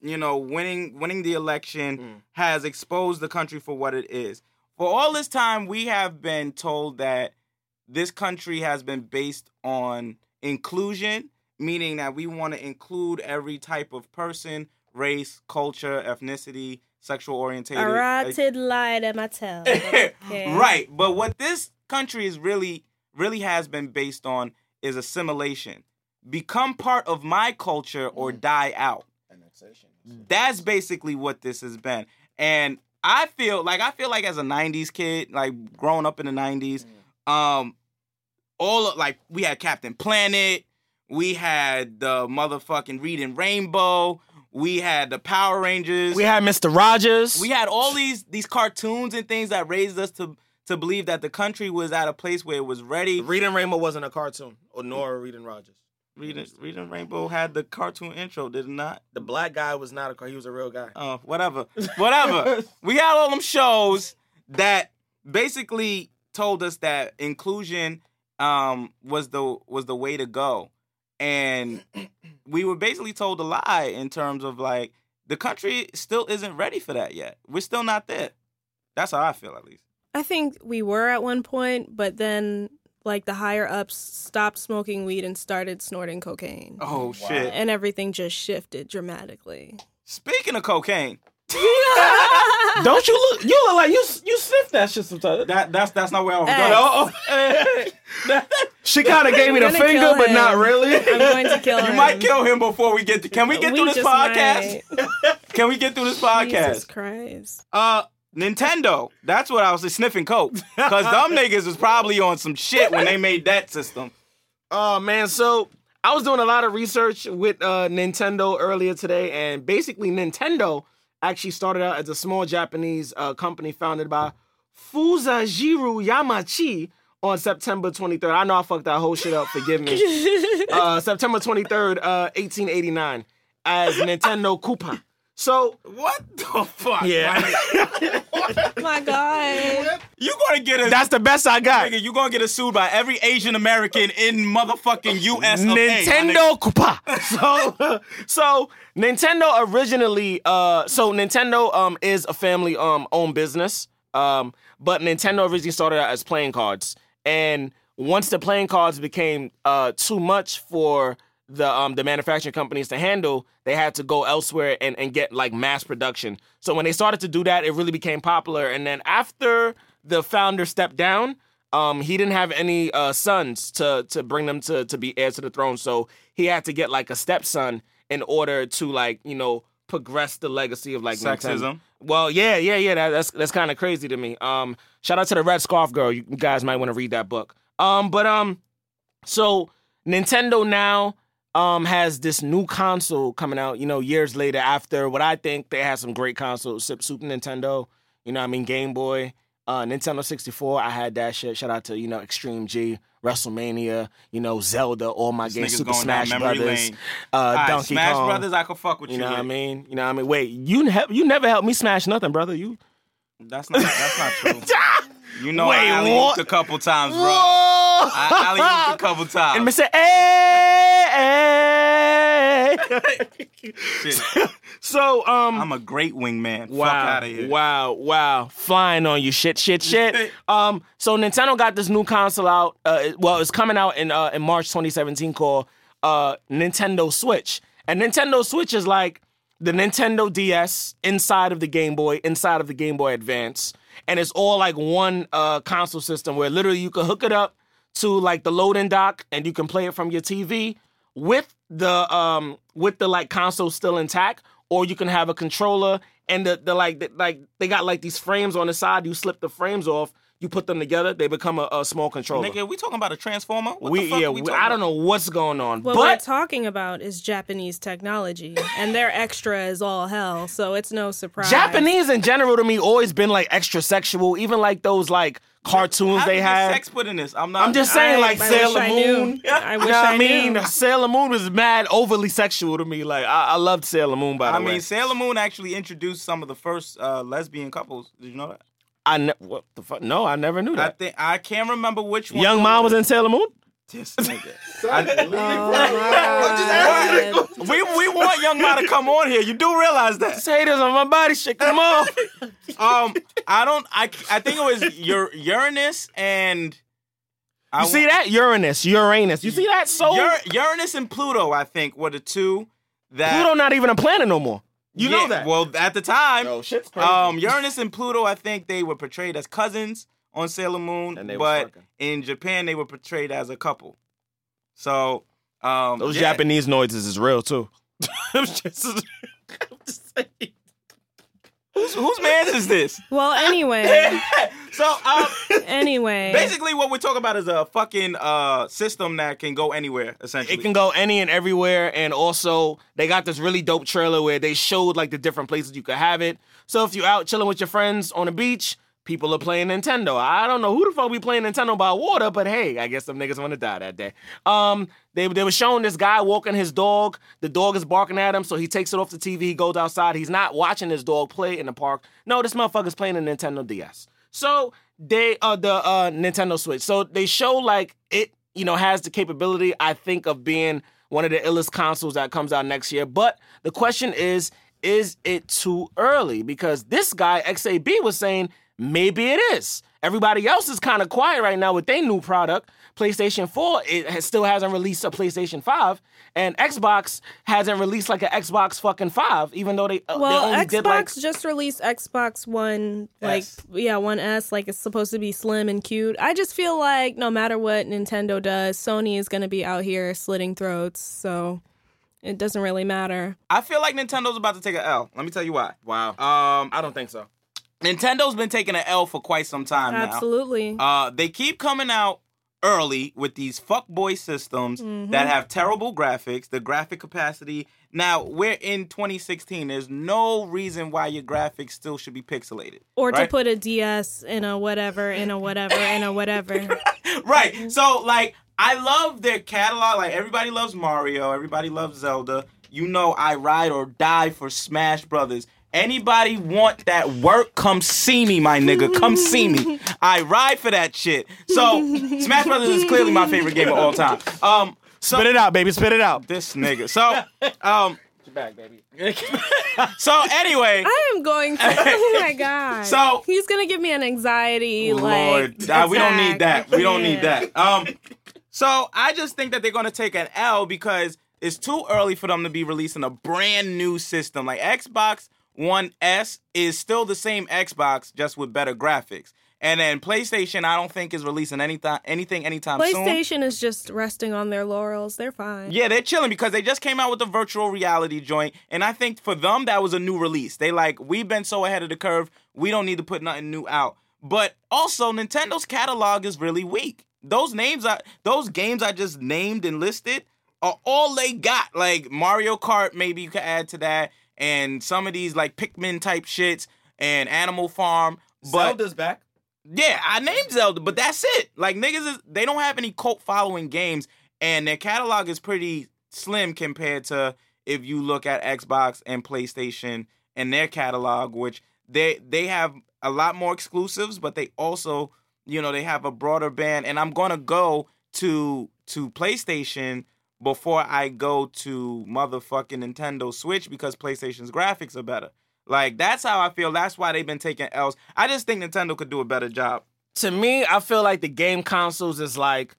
you know, winning winning the election mm. has exposed the country for what it is. For all this time, we have been told that this country has been based on inclusion, meaning that we want to include every type of person, race, culture, ethnicity, sexual orientation. a rotted lie that I tell. Okay. Right. But what this country is really, really has been based on is assimilation. Become part of my culture or mm. die out. That's basically what this has been. And I feel like I feel like as a 90s kid, like growing up in the 90s, um all of, like we had Captain Planet, we had the motherfucking Reading Rainbow, we had the Power Rangers. We had Mr. Rogers. We had all these these cartoons and things that raised us to to believe that the country was at a place where it was ready. Reading Rainbow wasn't a cartoon, or nor Reading Rogers. Reading, Reading Rainbow had the cartoon intro, did it not? The black guy was not a car. He was a real guy. Uh, whatever, whatever. we had all them shows that basically told us that inclusion um, was the was the way to go, and we were basically told a lie in terms of like the country still isn't ready for that yet. We're still not there. That's how I feel, at least. I think we were at one point, but then like the higher ups stopped smoking weed and started snorting cocaine. Oh shit! And everything just shifted dramatically. Speaking of cocaine, Don't you look? You look like you you sniff that shit sometimes. that that's that's not where I was Hey. going. Oh, oh. She kind of gave me the I'm gonna finger, kill but him. not really. I'm going to kill him. you might kill him before we get to. Can we get We through this just podcast? might. Can we get through this podcast? Jesus podcast? Christ. Uh, Nintendo. That's what I was sniffing coke. Cause dumb niggas was probably on some shit when they made that system. Oh man, so I was doing a lot of research with uh, Nintendo earlier today, and basically Nintendo actually started out as a small Japanese uh, company founded by Fusajiro Yamachi on September 23rd. I know I fucked that whole shit up. Forgive me. uh, September 23rd, uh, 1889, as Nintendo Coupon. So What the fuck? yeah, My God. You gonna get a that's the best I got. nigga, you gonna get a sued by every Asian American in motherfucking US. of A, my nigga. Nintendo Coupa. So, so Nintendo originally, uh, so Nintendo um is a family um owned business. Um, but Nintendo originally started out as playing cards, and once the playing cards became uh too much for the um the manufacturing companies to handle, they had to go elsewhere and and get like mass production. So when they started to do that, it really became popular. And then after the founder stepped down, um, he didn't have any uh, sons to to bring them to to be heirs to the throne, so he had to get like a stepson in order to like you know progress the legacy of like Nintendo. Sexism. Well, yeah, yeah, yeah. That, that's that's kind of crazy to me. Um, shout out to the Red Scarf Girl. You guys might want to read that book. Um, but um, so Nintendo now um has this new console coming out. You know, years later after what I think they had some great consoles. Super Nintendo. You know, what I mean Game Boy. Uh, Nintendo 64, I had that shit. Shout out to, you know, Extreme G, WrestleMania, you know, Zelda, all my games, Super Smash Brothers, uh, Alright, Donkey Smash Kong. Brothers, I could fuck with you. You know what I mean? You know what I mean? Wait, you ne- you never helped me smash nothing, brother. You That's not that's not true. You know Wait, I what? a couple times, bro. Whoa! I alley a couple times. and Mr. Hey, Shit. so um, I'm a great wingman. Fuck Wow! out of here. Wow! Wow! Flying on you, shit, shit, shit. um, so Nintendo got this new console out. Uh, well, it's coming out in uh, in March 2017 called uh Nintendo Switch, and Nintendo Switch is like the Nintendo DS inside of the Game Boy, inside of the Game Boy Advance, and it's all like one uh console system where literally you can hook it up to like the loading dock and you can play it from your TV with the um with the like console still intact or you can have a controller and the, the like the, like they got like these frames on the side. You slip the frames off you put them together they become a, a small controller Nigga, we talking about a transformer? What we the fuck yeah are we we- talking I don't about? know what's going on What we're talking about is Japanese technology, and their extra is all hell, so it's no surprise. Japanese in general to me always been like extra sexual even like those like cartoons How they did have sex put in this? I'm not. I'm just saying, I- like I Sailor wish I. Moon. I wish you know I I mean? knew. Sailor Moon was mad overly sexual to me. Like I, I loved Sailor Moon. By the way, I mean, Sailor Moon actually introduced some of the first uh, lesbian couples. Did you know that? I ne- what the fuck? No, I never knew I that. think I can't remember which one. Young M.A was in Sailor Moon. This nigga. Oh, my God. we we want Young M.A to come on here. You do realize that? Haters on my body, shit. Come on. Um, I don't. I I think it was Ur- Uranus and. I You see that? Uranus, Uranus. You see that? So Ur- Uranus and Pluto, I think, were the two that Pluto not even a planet no more. You Yeah, know that? Well, at the time, Yo, shit's crazy. um, Uranus and Pluto, I think they were portrayed as cousins on Sailor Moon, And they but in Japan they were portrayed as a couple. So, um, Those yeah. Japanese noises is real too. I'm just, I'm just saying. Whose, whose man is this? Well, anyway, So, um, anyway. basically, what we're talking about is a fucking uh system that can go anywhere. Essentially, It can go any and everywhere, and also they got this really dope trailer where they showed like the different places you could have it. So if you're out chilling with your friends on the beach, people are playing Nintendo. I don't know who the fuck be playing Nintendo by water, but hey, I guess some niggas want to die that day. Um, they they were showing this guy walking his dog. The dog is barking at him, so he takes it off the TV. He goes outside. He's not watching his dog play in the park. No, this motherfucker's playing a Nintendo DS. So they uh the uh Nintendo Switch. So they show like it, you know, has the capability, I think, of being one of the illest consoles that comes out next year. But the question is, is it too early? Because this guy, XAB, was saying maybe it is. Everybody else is kind of quiet right now with their new product. PlayStation 4 it has, still hasn't released a PlayStation 5, and Xbox hasn't released like an Xbox fucking 5, even though they, uh, well, they only Xbox did like just released Xbox One, like S. yeah, One S, like it's supposed to be slim and cute. I just feel like no matter what Nintendo does, Sony is going to be out here slitting throats. So it doesn't really matter. I feel like Nintendo's about to take an L. Let me tell you why. wow. Um, I don't think so. Nintendo's been taking an L for quite some time now. Absolutely. Uh, they keep coming out early with these fuckboy systems Mm-hmm. that have terrible graphics, the graphic capacity. Now, we're in 2016. There's no reason why your graphics still should be pixelated. or to put a DS in a whatever, in a whatever, in a whatever. right. So, like, I love their catalog. Like, everybody loves Mario. Everybody loves Zelda. You know, I ride or die for Smash Brothers. Anybody want that work? Come see me, my nigga. Come see me. I ride for that shit. So, Smash Brothers is clearly my favorite game of all time. Um, so Spit it out, baby. Spit it out. this nigga. So, um, back, baby. so anyway, I am going to. Oh my god. So- he's gonna give me an anxiety. Lord, like nah, we don't need that. We don't need that. Um, so I just think that they're gonna take an L because it's too early for them to be releasing a brand new system. Like Xbox One S is still the same Xbox, just with better graphics. And then PlayStation, I don't think is releasing anything anything anytime soon. PlayStation is just resting on their laurels. They're fine. Yeah, they're chilling because they just came out with the virtual reality joint, and I think for them that was a new release. They like we've been so ahead of the curve, we don't need to put nothing new out. But also, Nintendo's catalog is really weak. Those names are those games I just named and listed are all they got. Like Mario Kart, maybe you could add to that, and some of these like Pikmin type shits and Animal Farm. But Zelda's back. yeah, I named Zelda, but that's it. Like niggas is they don't have any cult following games, and their catalog is pretty slim compared to if you look at Xbox and PlayStation and their catalog, which they they have a lot more exclusives, but they also you know, they have a broader band, and I'm gonna go to to PlayStation before I go to motherfucking Nintendo Switch because PlayStation's graphics are better. Like that's how I feel. That's why they've been taking L's. I just think Nintendo could do a better job. to me, I feel like the game consoles is like,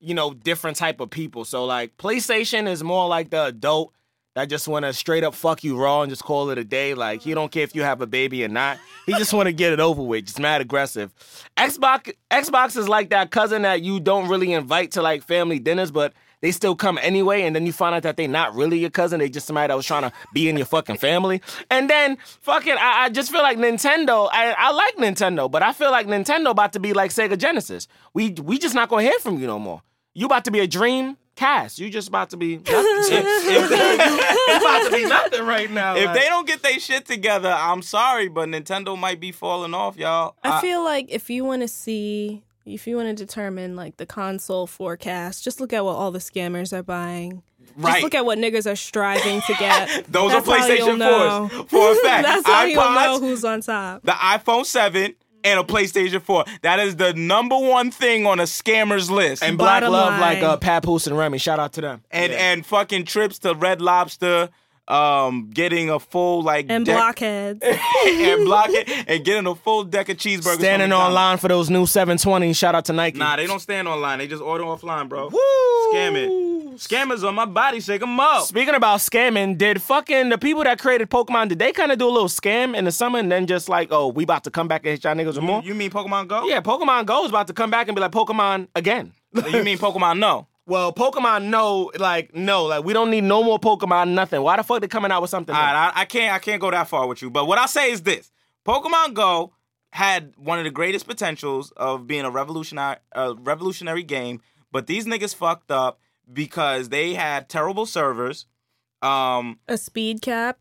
you know, different type of people. So like PlayStation is more like the adult that just want to straight up fuck you raw and just call it a day. Like he don't care if you have a baby or not. He just want to get it over with. Just mad aggressive. Xbox Xbox is like that cousin that you don't really invite to like family dinners, but they still come anyway, and then you find out that they not really your cousin. They just somebody that was trying to be in your fucking family. And then fucking, I, I just feel like Nintendo. I, I like Nintendo, but I feel like Nintendo about to be like Sega Genesis. We we just not gonna hear from you no more. You about to be a dream cast. You just about to be. If, if, about to be nothing right now. if like- they don't get their shit together, I'm sorry, but Nintendo might be falling off, y'all. I feel like if you want to see, if you want to determine like the console forecast, just look at what all the scammers are buying. Right. Just look at what niggas are striving to get. Those That's are PlayStation know. 4s. For a fact. That's how you'll know who's on top. the iPhone 7, and a PlayStation 4. That is the number one thing on a scammer's list. and Black Bottom Love like line. uh, Papoose and Remy. Shout out to them. and and fucking trips to Red Lobster, um, getting a full like And deck- blockheads. and block it and getting a full deck of cheeseburgers. Standing online for those new 720. Shout out to Nike. Nah, they don't stand online. They just order offline, bro. Scam it. Scammers on my body. Shake them up. Speaking about scamming, did fucking the people that created Pokemon, did they kind of do a little scam in the summer and then just like, oh, we about to come back and hit y'all niggas with more? You mean Pokemon Go? yeah, Pokemon Go is about to come back and be like Pokemon again. you mean Pokemon No? Well, Pokemon, no, like, no, like, we don't need no more Pokemon, nothing. Why the fuck they coming out with something? All new? right, I, I can't I can't go that far with you. But what I'll say is this: Pokemon Go had one of the greatest potentials of being a revolutionary a revolutionary game, but these niggas fucked up because they had terrible servers, um, a speed cap.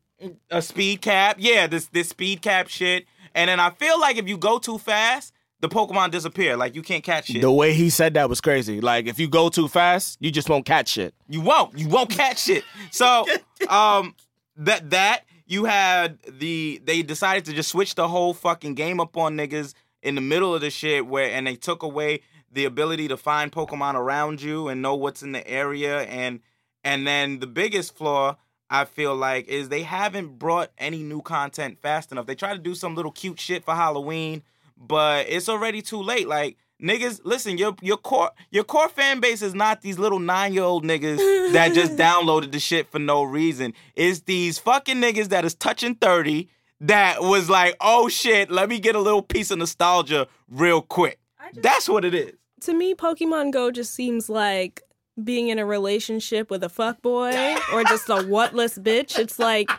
a speed cap. Yeah, this this speed cap shit. And then I feel like if you go too fast, the Pokemon disappear. Like you can't catch shit. The way he said that was crazy. Like, if you go too fast, you just won't catch it. You won't. You won't catch it. So, um, that that you had the they decided to just switch the whole fucking game up on niggas in the middle of the shit where and they took away the ability to find Pokemon around you and know what's in the area and and then the biggest flaw I feel like is they haven't brought any new content fast enough. They try to do some little cute shit for Halloween, but it's already too late. Like niggas, listen, your your core your core fan base is not these little nine year old niggas that just downloaded the shit for no reason. It's these fucking niggas that is touching thirty that was like, oh shit, let me get a little piece of nostalgia real quick. That's what it is. To me, Pokemon Go just seems like being in a relationship with a fuckboy or just a whatless bitch. It's like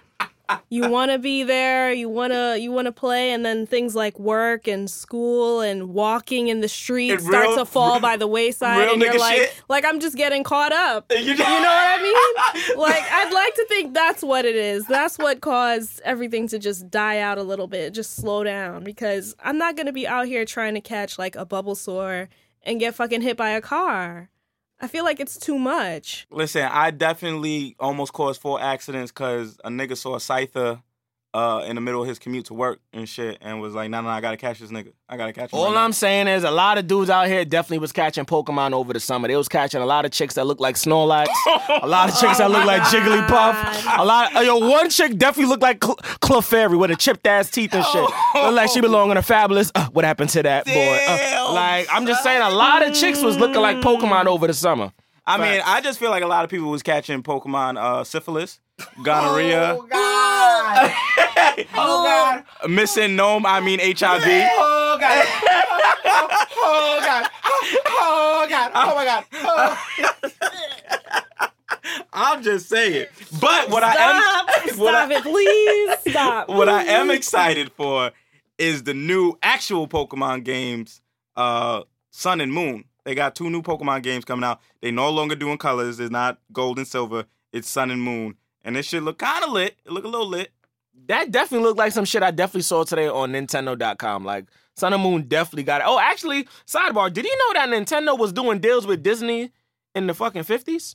you want to be there, you want to you want to play and then things like work and school and walking in the street And start real- to fall by the wayside and you're like shit. like I'm just getting caught up. You You know what I mean? Like I'd like to think that's what it is. That's what caused everything to just die out a little bit, just slow down because I'm not going to be out here trying to catch like a Bulbasaur and get fucking hit by a car. I feel like it's too much. Listen, I definitely almost caused four accidents because a nigga saw a Scyther uh, in the middle of his commute to work and shit and was like, nah, nah, I gotta catch this nigga. I gotta catch him. All right. I'm saying is a lot of dudes out here definitely was catching Pokemon over the summer. They was catching a lot of chicks that look like Snorlax, a lot of chicks that look like Jigglypuff. A lot, uh, yo, one chick definitely looked like Cl- Clefairy with her chipped ass teeth and shit. Looked like she belonged in a fabulous. Uh, what happened to that boy? Uh, like I'm just saying, a lot of chicks was looking like Pokemon over the summer. I mean, I just feel like a lot of people was catching Pokemon uh, syphilis, gonorrhea, Oh God! oh God! missing gnome, I mean HIV. Oh God! Oh God! Oh God! Oh my God! I'm just saying. But what I am Stop! what Stop I- it, please. Stop. what I am excited for is the new actual Pokemon games, uh, Sun and Moon. They got two new Pokemon games coming out. They no longer doing colors. It's not gold and silver. It's Sun and Moon. And this shit look kind of lit. It look a little lit. That definitely looked like some shit I definitely saw today on Nintendo.com. Like Sun and Moon definitely got it. Oh, actually, sidebar, did you know that Nintendo was doing deals with Disney in the fucking 50s?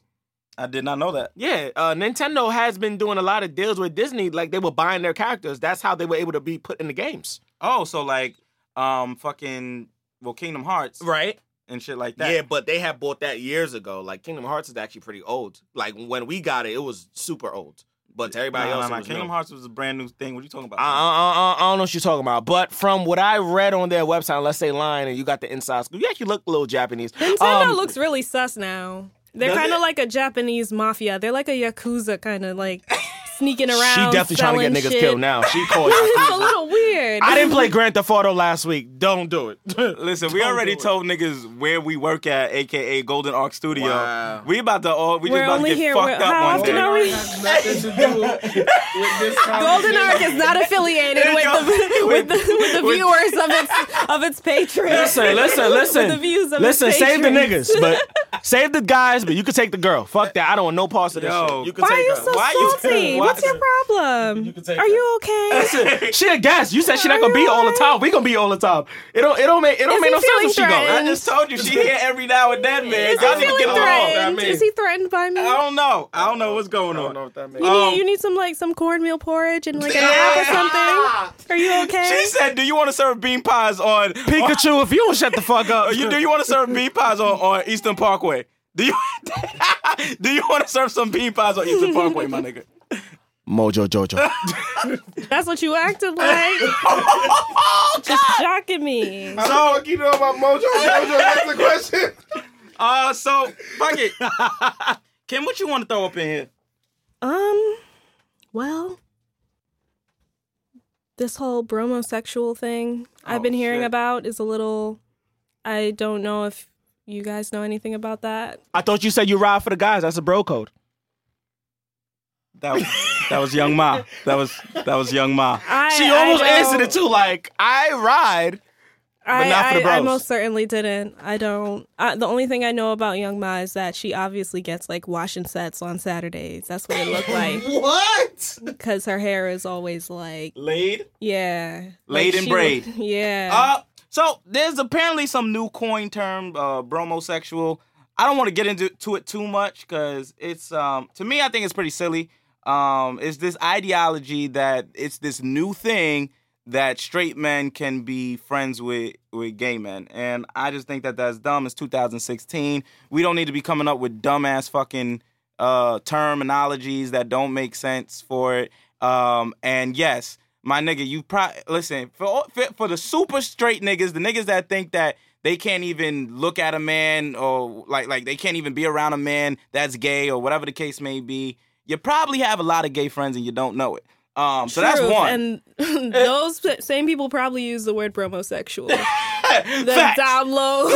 I did not know that. Yeah, uh, Nintendo has been doing a lot of deals with Disney. Like they were buying their characters. That's how they were able to be put in the games. Oh, so like, um, fucking well Kingdom Hearts right? And shit like that. Yeah, but they had bought that years ago. Like Kingdom Hearts is actually pretty old. Like when we got it, it was super old. But to everybody Nah, else, nah, it was Kingdom new. Hearts was a brand new thing. What are you talking about? I, I, I, I don't know what you're talking about, but from what I read on their website, let's say lying and you got the inside scoop, you actually look a little Japanese. Nintendo Um, looks really sus now. They're kind of like a Japanese mafia. They're like a yakuza kind of like sneaking She definitely trying to get niggas shit. killed now. She called. it's a little weird. I didn't play Grand Theft Auto last week. Don't do it. Listen, we Don't already do it. told niggas where we work at, aka Golden Ark Studio. Wow. We about to all we We're just about only to get here. fucked we're- up how one often day. are we? has nothing to do with this Golden Ark is not affiliated with the, with the with the viewers of its of its patrons. Listen, listen, listen. With the views of listen, its save the niggas, but save the guys, but you can take the girl. Fuck that. I don't want no parts of this Yo. shit. You can Why are you her. so Why you- salty? why- What's your problem? You can take Are that. you okay? She a guest. You said she not gonna be all the time. We gonna be all the time. It don't. It don't make. It don't Is make no sense if she go. I just told you she here every now and then, man. Is Y'all he need to feeling get along. threatened? that Is he threatened by me? I don't know. I don't know what's going I on. don't know what that means. You Um, need, you need some like some cornmeal porridge and like a nap or something. Are you okay? She said, "Do you want to serve bean pies on Pikachu, if you don't shut the fuck up, you, do you want to serve bean pies on, on Eastern Parkway? Do you do you want to serve some bean pies on Eastern Parkway, my nigga? Mojo Jojo. That's what you acted like. Just jocking me. So, what you know about Mojo Jojo? That's the question. Uh, so fuck it. Kim, what you want to throw up in here? Um, well, this whole bromosexual thing I've Oh, been hearing shit. about is a little. I don't know if you guys know anything about that. I thought you said you ride for the guys. That's a bro code. That was, that was Young M.A. That was that was Young M.A. I, She almost answered it too. Like I ride. I, not for the I, I most certainly didn't. I don't. I, the only thing I know about Young M.A is that she obviously gets like washing sets on Saturdays. That's what it looked like What? because her hair is always like, Laid. yeah, Laid like in she braid. would- yeah. Uh, so there's apparently some new coin term, uh, bromosexual. I don't want to get into to it too much because it's um to me I think it's pretty silly. Um, it's this ideology that it's this new thing that straight men can be friends with with gay men, and I just think that that's dumb. It's 2016. We don't need to be coming up with dumbass fucking uh terminologies that don't make sense for it. Um, and yes, my nigga, you pro listen for for for the super straight niggas, the niggas that think that they can't even look at a man or like like they can't even be around a man that's gay or whatever the case may be. You probably have a lot of gay friends and you don't know it. Um, so that's one. And those same people probably use the word bromosexual. the Facts. down low,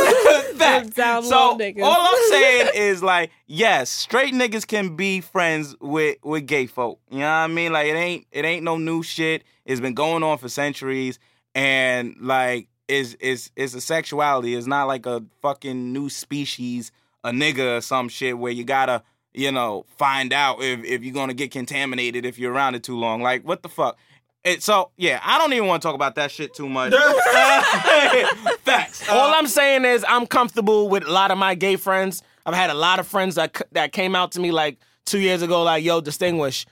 Fact. the down so niggas. all I'm saying is like, yes, straight niggas can be friends with with gay folk. You know what I mean? Like it ain't it ain't no new shit. It's been going on for centuries, and like is is is a sexuality. It's not like a fucking new species, a nigga or some shit where you gotta you know find out if if you're gonna get contaminated if you're around it too long. Like what the fuck. It, so yeah, I don't even want to talk about that shit too much. Facts. All Uh, I'm saying is I'm comfortable with a lot of my gay friends. I've had a lot of friends that that came out to me like two years ago, like, "Yo, distinguish,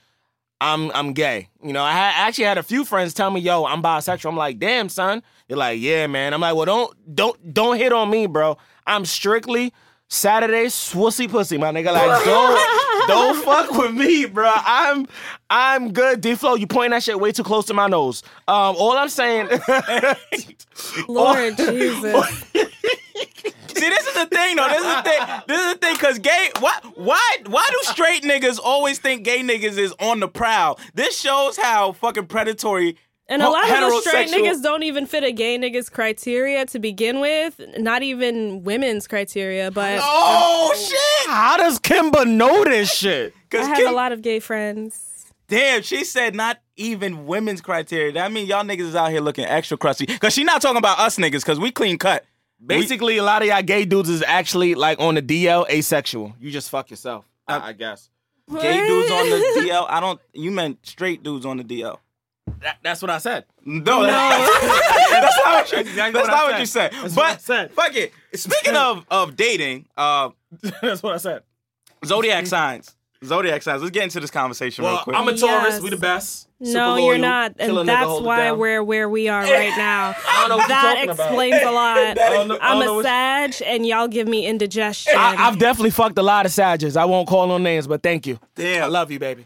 I'm I'm gay." You know, I, ha- I actually had a few friends tell me, "Yo, I'm bisexual." I'm like, "Damn, son." They're like, "Yeah, man." I'm like, "Well, don't don't don't hit on me, bro. I'm strictly Saturday swussy pussy, my nigga. Like, don't don't fuck with me, bro. I'm I'm good. D Flow, you pointing that shit way too close to my nose. Um, all I'm saying." Lord Jesus. See, this is the thing, though. This is the thing. This is the thing, cause gay. Why? Why? Why do straight niggas always think gay niggas is on the prowl? This shows how fucking predatory. And a lot of the straight niggas don't even fit a gay nigga's criteria to begin with. Not even women's criteria, but Oh shit! How does Kimba know this shit? Because I Cause have Kim, a lot of gay friends. damn, she said not even women's criteria. That mean y'all niggas is out here looking extra crusty. Cause she not talking about us niggas, cause we clean cut. Basically, a lot of y'all gay dudes is actually like on the DL asexual. You just fuck yourself, I, uh, I guess. Gay dudes on the DL. I don't. You meant straight dudes on the DL. That- that's what I said. No, that's not what you, That's exactly that's what not what said. you said. That's but what I said. fuck it. Speaking of of dating, uh, that's what I said. zodiac signs. Zodiac signs. Let's get into this conversation real Well, quick. I'm a Taurus. Yes. We the best. No, loyal, you're not, and that's why down. we're where we are right now. I don't know what that you're talking about. explains a lot. I don't know- I I'm don't a what- Sag, and y'all give me indigestion. I, I've definitely fucked a lot of Sages. I won't call no names, but thank you. Damn. I love you, baby.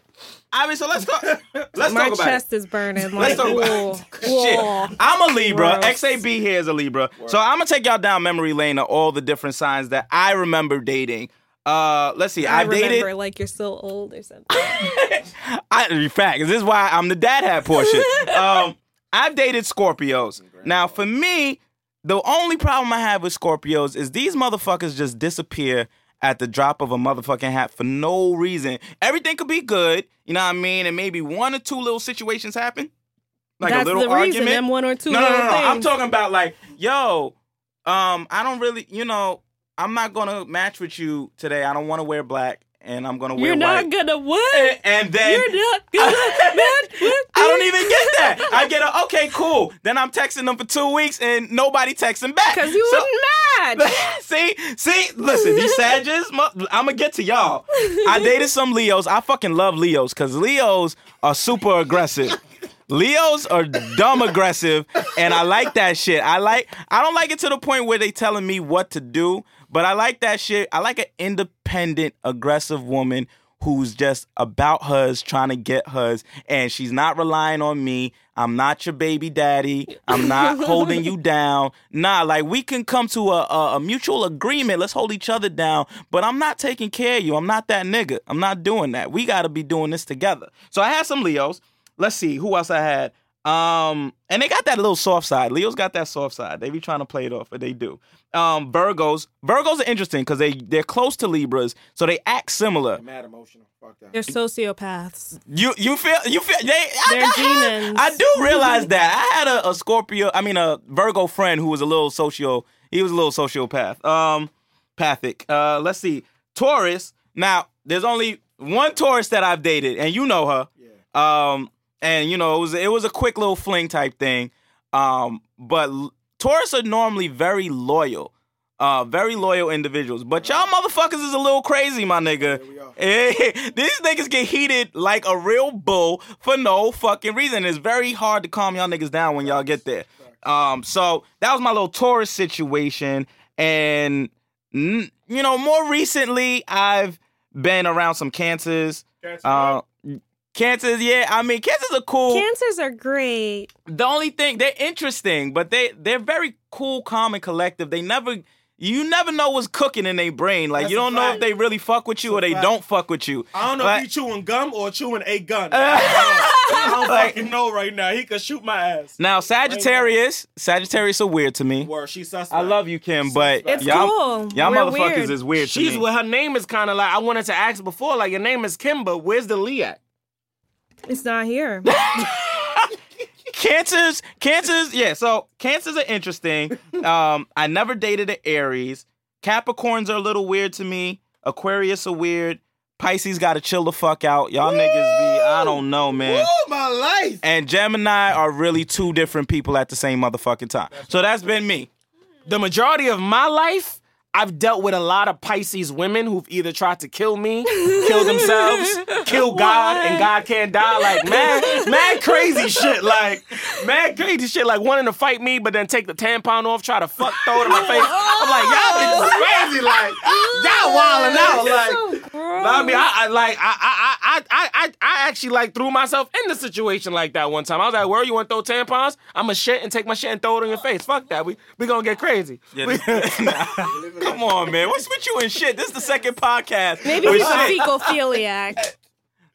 I mean, so let's talk. Let's My talk about chest it. is burning. Let's Like, talk about whoa, Shit. I'm a Libra. Gross. XAB here is a Libra. So I'm gonna take y'all down memory lane of all the different signs that I remember dating. Uh, let's see. I I've remember dated. like you're still old or something. I, in fact, this is why I'm the dad hat portion. um, I've dated Scorpios. Now, for me, the only problem I have with Scorpios is these motherfuckers just disappear at the drop of a motherfucking hat for no reason. Everything could be good, you know what I mean, and maybe one or two little situations happen, like That's a little the reason. argument. Them one or two no, no, no, no. I'm talking about like, yo, um, I don't really, you know, I'm not gonna match with you today. I don't want to wear black, and I'm gonna wear You're not white. gonna what? And- and then You're not gonna match with I don't even get that. I get a okay, cool. Then I'm texting them for two weeks and nobody texting back. because you So- wouldn't match. see, see, listen, these Sages, I'm gonna get to y'all. I dated some Leos. I fucking love Leos because Leos are super aggressive. Leos are dumb aggressive, and I like that shit. I like. I don't like it to the point where they telling me what to do, but I like that shit. I like an independent, aggressive woman who's just about hers, trying to get hers, and she's not relying on me. I'm not your baby daddy. I'm not holding you down. Nah, like we can come to a, a, a mutual agreement. Let's hold each other down. But I'm not taking care of you. I'm not that nigga. I'm not doing that. We got to be doing this together. So I had some Leos. Let's see who else I had. Um, and they got that little soft side. Leo's got that soft side. They be trying to play it off, but they do. Um, Virgos. Virgos are interesting because they they're close to Libras, so they act similar. Mad emotional. Fuck that. They're sociopaths. You you feel you feel they I- They're I, had- demons. I do realize that I had a, a Scorpio. I mean a Virgo friend who was a little socio. He was a little sociopath. Um, pathic. Uh, let's see. Taurus. Now there's only one Taurus that I've dated, and you know her. Um, and you know it was it was a quick little fling type thing. Um, but Taurus are normally very loyal. Uh, very loyal individuals. But y'all motherfuckers is a little crazy, my nigga. Hey, these niggas get heated like a real bull for no fucking reason. It's very hard to calm y'all niggas down when y'all get there. Um, so that was my little Taurus situation, and you know, more recently I've been around some cancers. Uh, cancers, yeah. I mean, cancers are cool. Cancers are great. the only thing they're interesting, but they they're very cool, calm, and collective. They never. You never know what's cooking in their brain. Like That's you don't know fact. if they really fuck with you or That's a they fact. don't fuck with you. I don't know Like- if he chewing gum or chewing a gun. I don't Like- fucking know right now. He could shoot my ass. Now Sagittarius, Sagittarius are weird to me. Word, she suspect. I love you, Kim, but It's y'all, cool. y'all We're motherfuckers weird. is weird to She's me. well, her name is kind of like I wanted to ask before, like your name is Kimba. Where's the Lee at? It's not here. cancers, cancers, yeah. So cancers are interesting. Um, I never dated an Aries. Capricorns are a little weird to me. Aquarius are weird. Pisces got to chill the fuck out. Y'all niggas be, I don't know, man. Oh my life. And Gemini are really two different people at the same motherfucking time. So that's been me. The majority of my life, I've dealt with a lot of Pisces women who've either tried to kill me, kill themselves, kill God, and God can't die. Like mad, mad crazy shit. Like mad crazy shit. Like wanting to fight me, but then take the tampon off, try to fuck throw it in my face. I'm like, y'all niggas is crazy. Like y'all wilding out. Like. I mean, I, I like I, I I I I I actually like threw myself in the situation like that one time. I was like, "Where you want to throw tampons? I'ma shit and take my shit and throw it in your face. Fuck that. We we gonna get crazy. Come on, man. What's with you and shit? This is the second podcast. Maybe with he's a shit. fecal-philiac.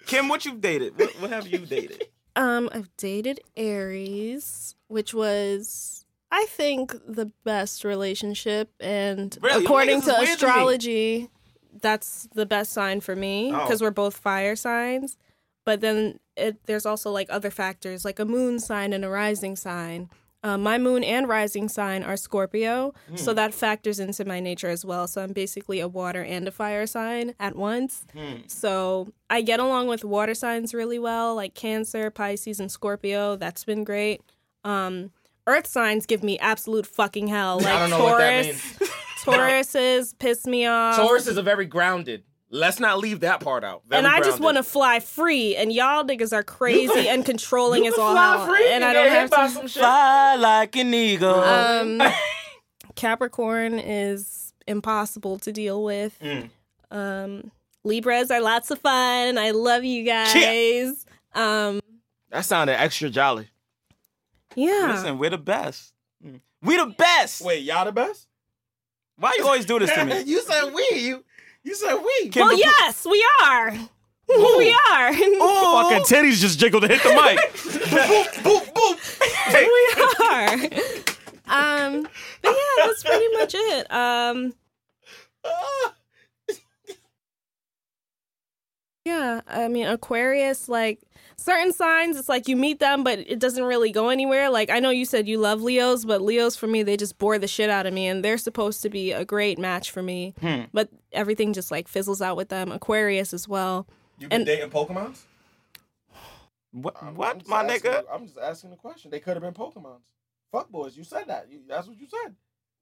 Kim, what you've dated? What, what have you dated? Um, I've dated Aries, which was I think the best relationship, and Really? according to weird to astrology, that's the best sign for me Oh. because we're both fire signs. But then it, there's also like other factors, like a moon sign and a rising sign. Uh, my moon and rising sign are Scorpio, Hmm. so that factors into my nature as well. So I'm basically a water and a fire sign at once. Hmm. So I get along with water signs really well, like Cancer, Pisces, and Scorpio. That's been great. Um, Earth signs give me absolute fucking hell. Like I don't know what that Taurus, Tauruses piss me off. Taurus is a very grounded. Let's not leave that part out. Very and I just want to fly free, and y'all niggas are crazy and controlling as all fly hell, free and I don't have hit by to. some shit. Fly like an eagle. Um, Capricorn is impossible to deal with. Mm. Um, Libras are lots of fun. I love you guys. Um, That sounded extra jolly. yeah. Listen, we're the best. Mm. We the best. Wait, y'all the best? Why you always do this to me? you said we. You you said we. Kim, well, but- yes, we are. we are. Oh fucking titties just jiggled to hit the mic. Boop boop. we are. Um, but yeah, that's pretty much it. Um, yeah, I mean Aquarius, like certain signs, it's like you meet them, but it doesn't really go anywhere. Like I know you said you love Leos, but Leos for me, they just bore the shit out of me, and they're supposed to be a great match for me, Hmm. but everything just like fizzles out with them. Aquarius as well. You been And- dating Pokemons? What, I'm what just my asking- nigga? I'm just asking the question. They could have been Pokemons. Fuck boys. You said that. You, that's what you said.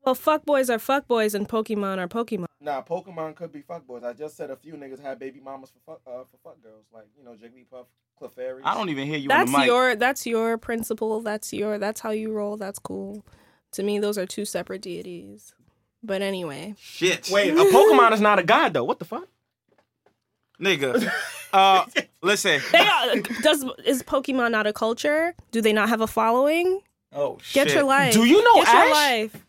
Well, fuckboys are fuckboys, and Pokemon are Pokemon. Nah, Pokemon could be fuck boys. I just said a few niggas had baby mamas for fuck uh, for fuck girls, like you know Jigglypuff, Clefairy. I don't even hear you That's on the mic. your that's your principle. That's your that's how you roll. That's cool. To me, those are two separate deities. But anyway, Shit. Wait, a Pokemon is not a god though. What the fuck? nigga. Uh, listen. they are, does is Pokemon not a culture? Do they not have a following? Oh shit. Get your life. Do you know Get your Ash? life.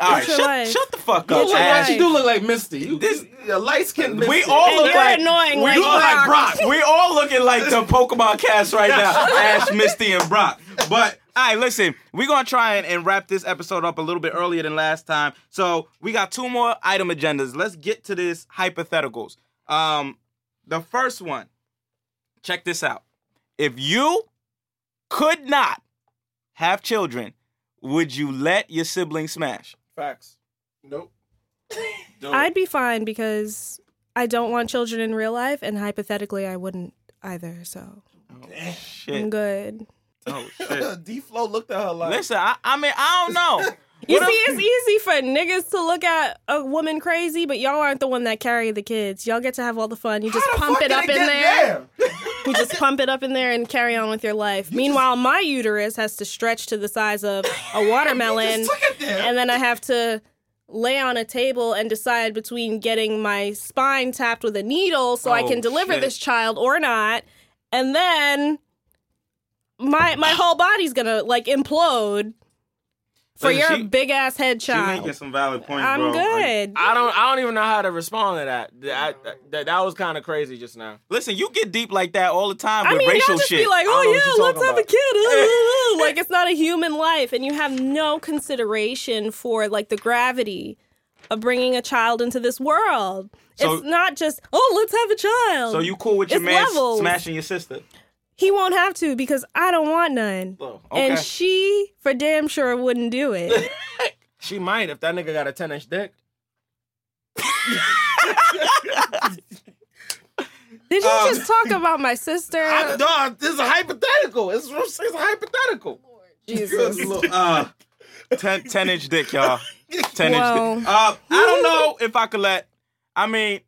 All right, shut, life. shut the fuck up, your Ash. You do look like Misty. You, This- this light skinned Misty. We all And look you're like annoying we like look like Brock. Brock. We all looking like the Pokemon cast right now. Ash, Misty, and Brock. But all right, listen, we're gonna try and, and wrap this episode up a little bit earlier than last time. So we got two more item agendas. Let's get to this hypotheticals. Um, the first one. Check this out. If you could not have children, would you let your sibling smash? Facts. Nope. I'd be fine because I don't want children in real life, and hypothetically, I wouldn't either. So oh, I'm good. Oh shit. D Flow looked at her like. Listen, I, I mean, I don't know. You What see, it's easy for niggas to look at a woman crazy, but y'all aren't the one that carry the kids. Y'all get to have all the fun. You just How the pump fuck it did up in get there. You just pump it up in there and carry on with your life. Meanwhile, my uterus has to stretch to the size of a watermelon, took it there. and then I have to lay on a table and decide between getting my spine tapped with a needle so I Oh, can deliver shit. this child or not, and then my my whole body's gonna like implode for Listen, your she- big ass head She child. making some valid points, I'm bro. good. I don't. I don't even know how to respond to that. That that, that was kind of crazy just now. Listen, you get deep like that all the time I with mean, y'all racial just shit. be like, I don't oh, know "Oh yeah, you're let's talking have a about." kid." like it's not a human life, and you have no consideration for like the gravity of bringing a child into this world. So- it's not just, "Oh, let's have a child." so you cool with your It's man levels. smashing your sister? He won't have to because I don't want none, Oh, okay. and she for damn sure wouldn't do it. She might if that nigga got a ten inch dick. Did you Um, just talk about my sister? I, dog, this is a hypothetical. It's, it's a hypothetical. Jesus. uh, 10, 10 inch dick, y'all. 10 Whoa. inch dick. Uh, I don't know if I could let. I mean,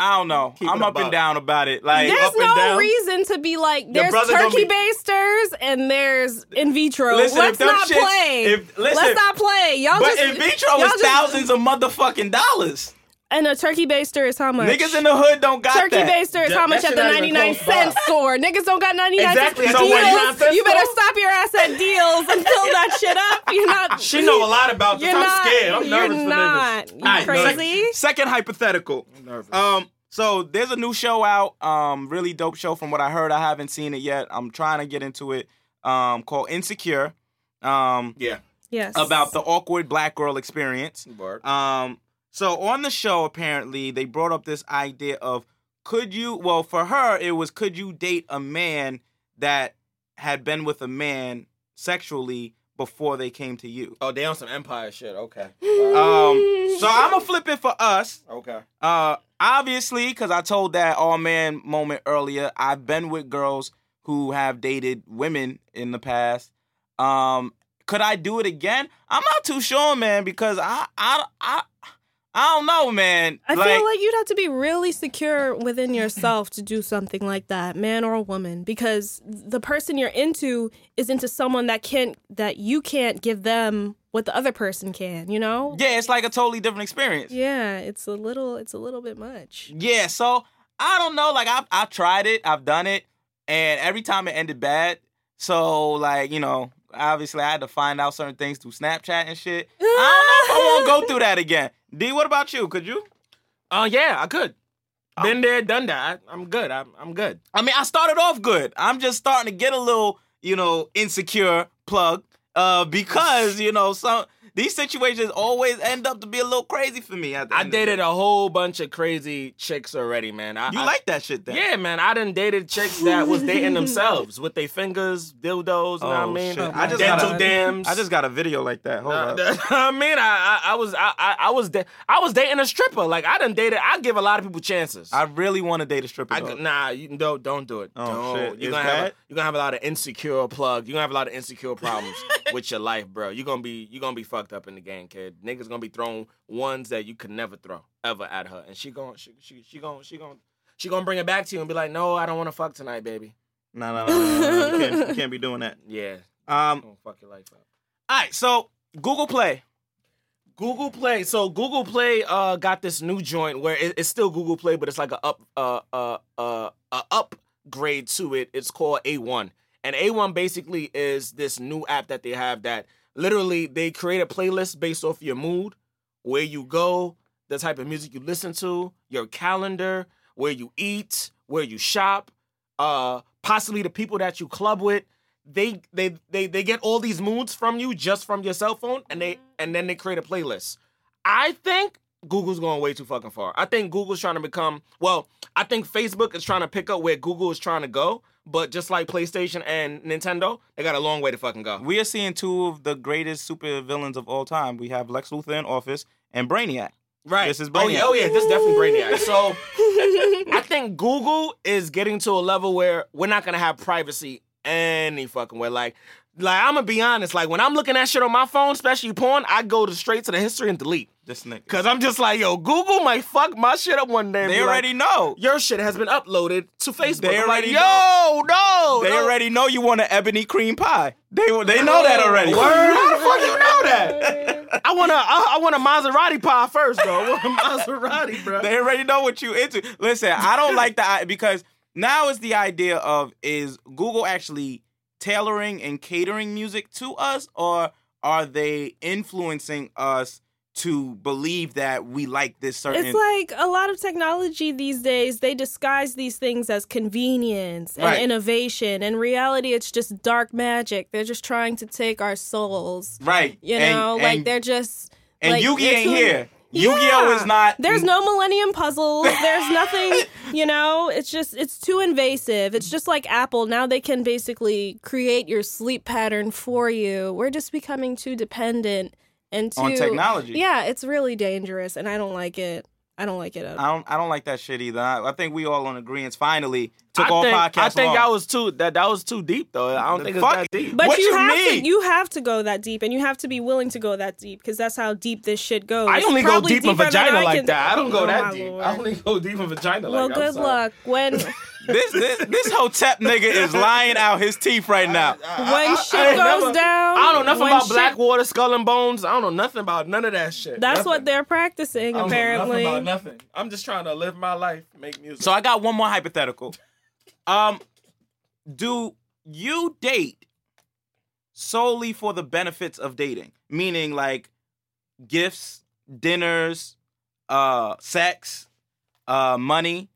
I don't know. Keep I'm it up and down about it. Like There's up and no down. reason to be like there's turkey be- basters and there's in vitro. Listen, Let's not shits- play. if- listen, Let's not play. Y'all But just in vitro y'all is just- thousands of motherfucking dollars. And a turkey baster is how much? Niggas in the hood don't got that. Turkey that. baster is That- how much at the shit not even 99 close store. Niggas don't got 99 Exactly, cent so deals. you- you better stop your ass at deals and fill that shit up. You're not. She know a lot about this. You're I'm not. scared. I'm nervous you're for not. niggas. You Alright, crazy? sec- second hypothetical. nervous. Um, so there's a new show out. Um, really dope show from what I heard. I haven't seen it yet. I'm trying to get into it. Um, called Insecure. Um, Yeah. yes. about the awkward black girl experience. Word. Um, so on the show, apparently, they brought up this idea of could you, well, for her, it was could you date a man that had been with a man sexually before they came to you? Oh, they on some empire shit. Okay. Um, so I'm gonna flip it for us. Okay. Uh, obviously, because I told that all man moment earlier, I've been with girls who have dated women in the past. Um, could I do it again? I'm not too sure, man, because I, I, I, I don't know, man. I feel like you'd have to be really secure within yourself to do something like that, man or woman, because the person you're into is into someone that can't that you can't give them what the other person can, you know? yeah, it's like a totally different experience. Yeah, it's a little it's a little bit much. Yeah, so I don't know. Like I've I've tried it, I've done it, and every time it ended bad. So like you know, obviously I had to find out certain things through Snapchat and shit. I don't know if I won't go through that again. D, what about you? Could you? Uh, yeah, I could. Been there, done that. I, I'm good. I'm, I'm good. I mean, I started off good. I'm just starting to get a little, you know, insecure plug. Uh, because you know, some these situations always end up to be a little crazy for me. At the I end dated day. a whole bunch of crazy chicks already, man. I, You I- like that shit then? Yeah, man. I done dated chicks that was dating themselves with their fingers, dildos. You know what I Oh, mean? shit. I just dental got a- dams. I just got a video like that. Hold Uh, up. I mean, I, I, I was, I, I, I was, da- I was dating a stripper. Like I done dated. I give a lot of people chances. I really want to date a stripper. I, nah, you don't, don't do it. Oh, don't. shit. You're It's gonna have, a, you're gonna have a lot of insecure plug. You're gonna have a lot of insecure problems with your life, bro. You're gonna be, you're gonna be fucked up in the game, kid. Niggas gonna be throwing ones that you could never throw ever at her, and she gon' she, she, she gon' she gon' she gonna bring it back to you and be like, no, I don't want to fuck tonight, baby. No, no, no, no, no, no. You, can't, you can't be doing that. Yeah, Um, don't fuck your life up. all right. So Google Play. Google Play. So Google Play uh got this new joint where it- it's still Google Play, but it's like a up uh uh uh a upgrade to it. It's called A1. And A1 basically is this new app that they have that literally they create a playlist based off your mood, where you go, the type of music you listen to, your calendar, where you eat, where you shop, uh possibly the people that you club with. They they they they get all these moods from you just from your cell phone and they and then they create a playlist. I think Google's going way too fucking far. I think Google's trying to become well, I think Facebook is trying to pick up where Google is trying to go, but just like PlayStation and Nintendo, they got a long way to fucking go. We are seeing two of the greatest super villains of all time. We have Lex Luthor in Office and Brainiac. Right. This is oh yeah, oh yeah, this is definitely Brainiac. So I think Google is getting to a level where we're not gonna have privacy any fucking way. Like, like I'm gonna be honest. Like when I'm looking at shit on my phone, especially porn, I go to straight to the history and delete. This nigga. Cause I'm just like, yo, Google might fuck my shit up one day. They be like, already know. your shit has been uploaded to Facebook. They I'm like, already yo, no, They no. already know you want an ebony cream pie. They they know that already. Word? How the fuck you know that? I want a, I, I want a Maserati pie first, though. I want a Maserati, bro. They already know what you into. Listen, I don't like that because now is the idea of is Google actually tailoring and catering music to us, or are they influencing us to believe that we like this certain? It's like a lot of technology these days, they disguise these things as convenience and Right. innovation. In reality, it's just dark magic. They're just trying to take our souls. right? You And- know, like and- they're just. and like, Yugi ain't too- here. Yu-Gi-Oh is not. There's no Millennium Puzzles. There's nothing, you know, it's just, it's too invasive. It's just like Apple. Now they can basically create your sleep pattern for you. We're just becoming too dependent and too. on technology. Yeah, it's really dangerous, and I don't like it. I don't like it at all. I don't. I don't like that shit either. I, I think we all on agreement. Finally, took I all think, podcasts I think long. that was too that that was too deep though. I don't think it's that deep. But What you, you have mean? to you have to go that deep, and you have to be willing to go that deep because that's how deep this shit goes. I only go deep in vagina like that. I don't oh, go Oh, that my deep. Lord. I only go deep in vagina well, like that. I'm good luck when this this this Hotep nigga is lying out his teeth right now. when shit I ain't goes never- down. I don't know nothing about shit- Blackwater, Skull and Bones. I don't know nothing about none of that shit. That's Nothing. what they're practicing I don't apparently. Know nothing about nothing. I'm just trying to live my life, make music. So I got one more hypothetical. Um, do you date solely for the benefits of dating? Meaning like gifts, dinners, uh, sex, uh, money.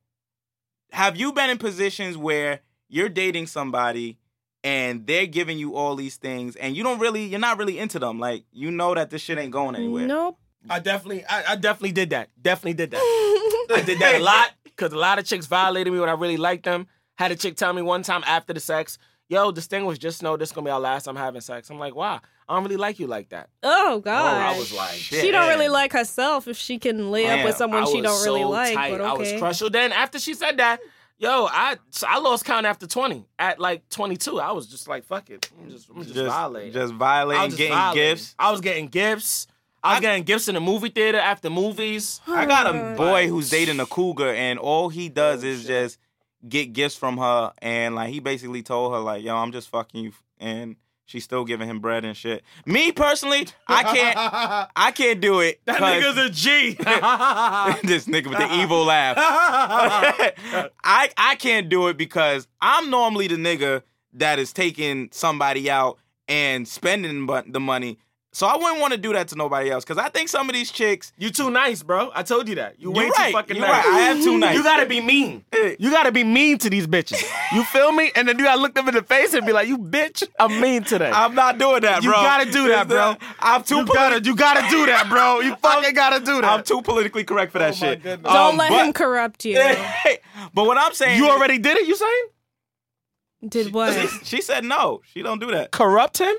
Have you been in positions where you're dating somebody and they're giving you all these things and you don't really you're not really into them? Like you know that this shit ain't going anywhere. Nope. I definitely, I, I definitely did that. Definitely did that. I did that a lot because a lot of chicks violated me when I really liked them. Had a chick tell me one time after the sex, "Yo, distinguished, just know this gonna be our last time having sex." I'm like, "Wow, I don't really like you like that." Oh Oh, god. I was like, she don't really like herself if she can lay up with someone I she don't really so like. tight. But I was okay. crushed. So then after she said that, yo, I so I lost count after 20. At like 22, I was just like, fuck it, I'm just, I'm just, Just violating. just violating, just getting violating. gifts. I was getting gifts. I was getting gifts in the movie theater after movies. I got a boy who's dating a cougar, and all he does is just get gifts from her, and like he basically told her like, "Yo, I'm just fucking you," and she's still giving him bread and shit. Me personally, I can't, I can't do it. That nigga's a G. this nigga with the evil laugh. I I can't do it because I'm normally the nigga that is taking somebody out and spending bu- the money. So I wouldn't want to do that to nobody else because I think some of these chicks. You too nice, bro. I told you that. You way You're too right. fucking You're nice. right. I am too nice. You gotta be mean. You gotta be mean to these bitches. You feel me? And then you gotta look them in the face and be like, "You bitch, I'm mean today." I'm not doing that, bro. you gotta do that, bro. I'm too. You politi- gotta, you gotta do that, bro. You fucking gotta do that. I'm too politically correct for that shit. goodness. Don't Um, let but- him corrupt you. but what I'm saying, you already did it. You saying Did what? She said no. She don't do that. corrupt him?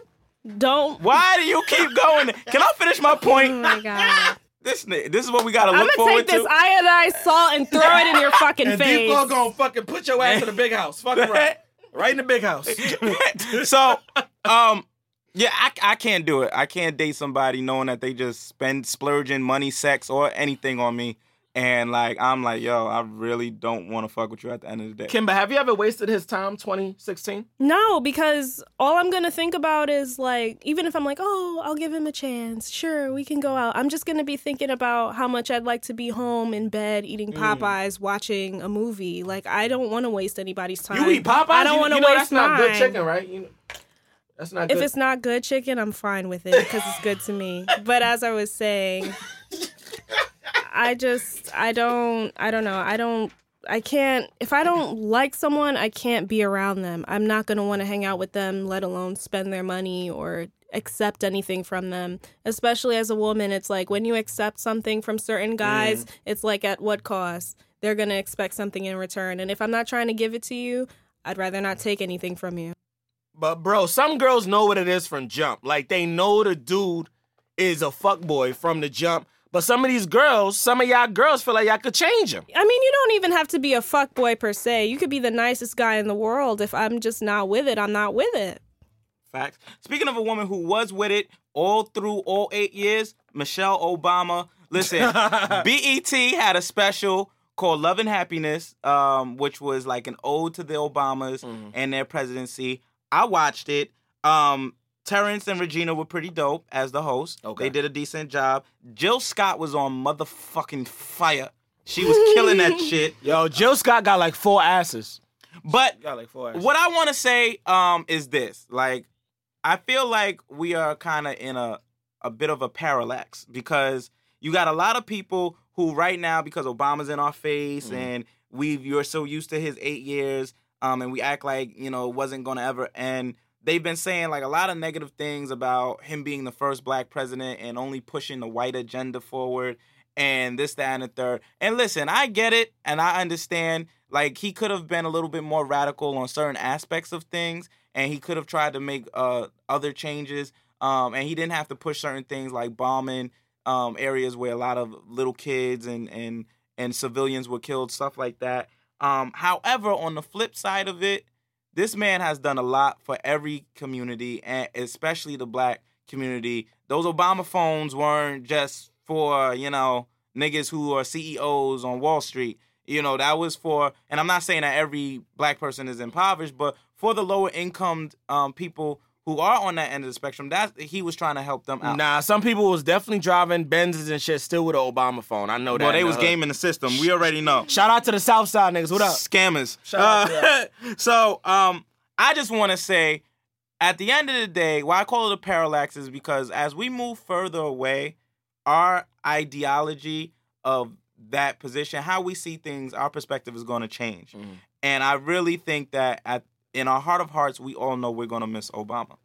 Don't. Why do you keep going? Can I finish my point? Oh point? my god. This ni- this is what we gotta look I'm look gonna forward take this to. iodized salt and throw it in your fucking face. And face. Default gonna fucking put your ass in the big house. Fucking right, right in the big house. so, um, yeah, I, I can't do it. I can't date somebody knowing that they just spend splurging money, sex, or anything on me, and like I'm like, yo, I really don't want to fuck with you at the end of the day. Kimba, have you ever wasted his time? 2016. No, because all I'm gonna think about is like, even if I'm like, oh, I'll give him a chance. Sure, we can go out. I'm just gonna be thinking about how much I'd like to be home in bed eating Mm. Popeyes, watching a movie. Like, I don't want to waste anybody's time. You eat Popeyes? I don't You- want to you know waste that's not good chicken, right? You know, that's not If it's not good chicken, I'm fine with it because it's good to me. But as I was saying, I just I don't I don't know. I don't I can't if I don't like someone, I can't be around them. I'm not going to want to hang out with them, let alone spend their money or accept anything from them. Especially as a woman, it's like when you accept something from certain mm. guys, it's like at what cost? They're going to expect something in return. And if I'm not trying to give it to you, I'd rather not take anything from you. But bro, some girls know what it is from jump. Like they know the dude is a fuck boy from the jump. But some of these girls, some of y'all girls feel like y'all could change him. I mean, you don't even have to be a fuck boy per se. You could be the nicest guy in the world. If I'm just not with it, I'm not with it. Facts. Speaking of a woman who was with it all through all eight years, Michelle Obama. Listen, BET had a special called Love and Happiness, um, which was like an ode to the Obamas and their presidency. I watched it. Um, Terrence and Regina were pretty dope as the host. Okay. They did a decent job. Jill Scott was on motherfucking fire. She was killing that shit. Yo, Jill Scott got like four asses. But Got like four asses. what I want to say um is this: like, I feel like we are kind of in a a bit of a parallax because you got a lot of people who right now because Obama's in our face and we you're so used to his eight years um and we act like you know it wasn't gonna ever end. They've been saying like a lot of negative things about him being the first black president and only pushing the white agenda forward and this, that, and the third. And listen, I get it and I understand. Like he could have been a little bit more radical on certain aspects of things, and he could have tried to make uh other changes. Um, and he didn't have to push certain things like bombing um areas where a lot of little kids and and and civilians were killed, stuff like that. Um, however, on the flip side of it, this man has done a lot for every community, and especially the black community. Those Obama phones weren't just for you know niggas who are CEOs on Wall Street. You know that was for, and I'm not saying that every black person is impoverished, but for the lower income um, people who are on that end of the spectrum, that he was trying to help them out. Nah, some people was definitely driving Benzes and shit still with an Obama phone. I know that. well, they in the was gaming the system. We already know. Shout out to the South Side niggas. What up? Scammers. Shout out to Uh, so, um, I just want to say, at the end of the day, why I call it a parallax is because as we move further away, our ideology of that position, how we see things, our perspective is going to change. Mhm. And I really think that at in our heart of hearts, we all know we're going to miss Obama.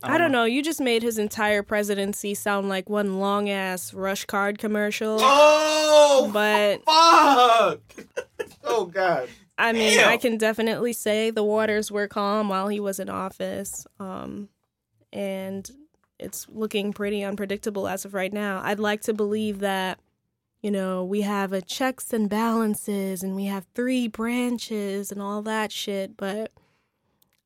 I don't know. You just made his entire presidency sound like one long ass RushCard commercial. Oh, But fuck! oh God. I mean, Damn. I can definitely say the waters were calm while he was in office. Um, and it's looking pretty unpredictable as of right now. I'd like to believe that, you know, we have a checks and balances and we have three branches and all that shit. But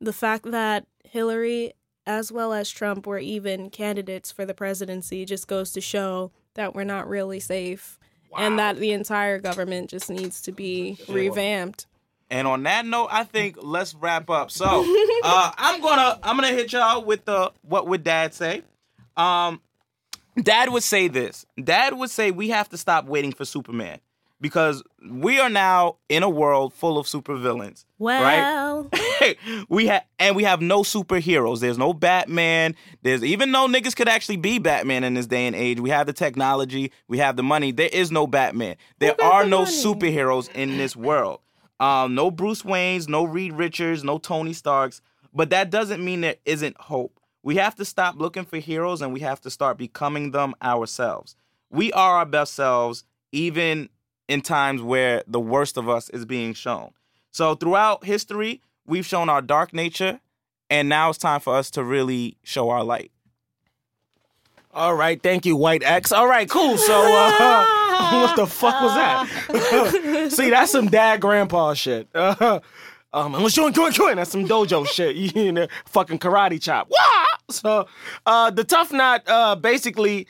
the fact that Hillary as well as Trump were even candidates for the presidency just goes to show that we're not really safe and that the entire government just needs to be revamped. And on that note, I think let's wrap up. So uh, I'm gonna I'm gonna hit y'all with the what would Dad say? Um, Dad would say this. Dad would say we have to stop waiting for Superman because we are now in a world full of supervillains. Well, Right? we have and we have no superheroes. There's no Batman. There's even though niggas could actually be Batman in this day and age. We have the technology. We have the money. There is no Batman. There are the no money? superheroes in this world. Um, no Bruce Waynes, no Reed Richards, no Tony Starks. But that doesn't mean there isn't hope. We have to stop looking for heroes and we have to start becoming them ourselves. We are our best selves, even in times where the worst of us is being shown. So throughout history, we've shown our dark nature, and now it's time for us to really show our light. All right, thank you, White X. All right, cool. So, uh, what the fuck was that? See, that's some dad grandpa shit. um, let's join, join, join. That's some dojo shit. You know, fucking karate chop. Wah! So, uh, the tough knot, uh, basically,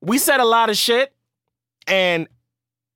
we said a lot of shit, and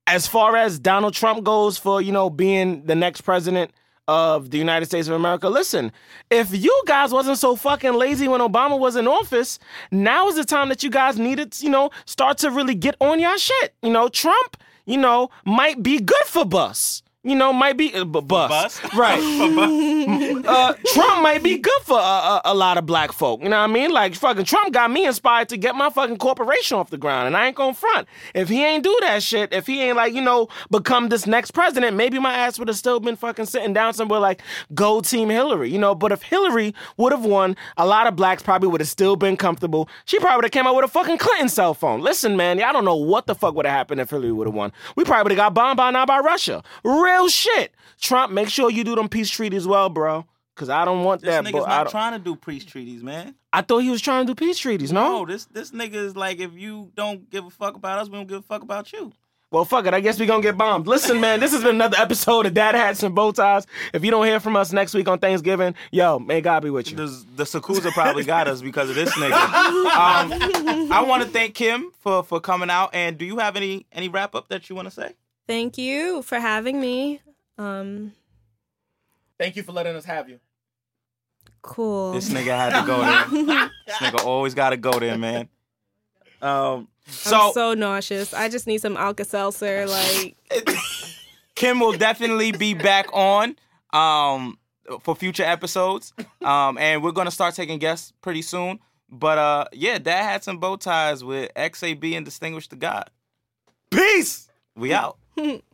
as far as Donald Trump goes for you know being the next president of the United States of America, listen, if you guys wasn't so fucking lazy when Obama was in office, now is the time that you guys needed, to, you know, start to really get on your shit. You know, Trump, you know, might be good for bus. You know, might be uh, bu- bus. bus? right? uh, Trump might be good for a, a, a lot of black folk. You know what I mean? Like fucking Trump got me inspired to get my fucking corporation off the ground, and I ain't gonna front. If he ain't do that shit, if he ain't like you know become this next president, maybe my ass would have still been fucking sitting down somewhere like go team Hillary. You know, but if Hillary would have won, a lot of blacks probably would have still been comfortable. She probably would have came out with a fucking Clinton cell phone. Listen, man, I don't know what the fuck would have happened if Hillary would have won. We probably would have got bombed by now by Russia. Real shit. Trump, make sure you do them peace treaties well, bro. Cause I don't want This that. nigga's But I, not don't- trying to do peace treaties, man. I thought he was trying to do peace treaties. No, No. this this nigga is like, if you don't give a fuck about us, we don't give a fuck about you. Well, fuck it. I guess we gonna get bombed. Listen, man, this has been another episode of Dad Hats and Bow Ties. If you don't hear from us next week on Thanksgiving, yo, may God be with you. The, the Yakuza probably got us because of this nigga. Um, I want to thank Kim for for coming out. And do you have any any wrap up that you want to say? thank you for having me. Um, Thank you for letting us have you. Cool. This nigga had to go there. this nigga always got to go there, man. Um, so, I'm so nauseous. I just need some Alka Seltzer. Like, Kim will definitely be back on um, for future episodes, um, and we're gonna start taking guests pretty soon. But uh, yeah, Dad Hats and Bow Ties with XAB and Distinguished the God. Peace. We out.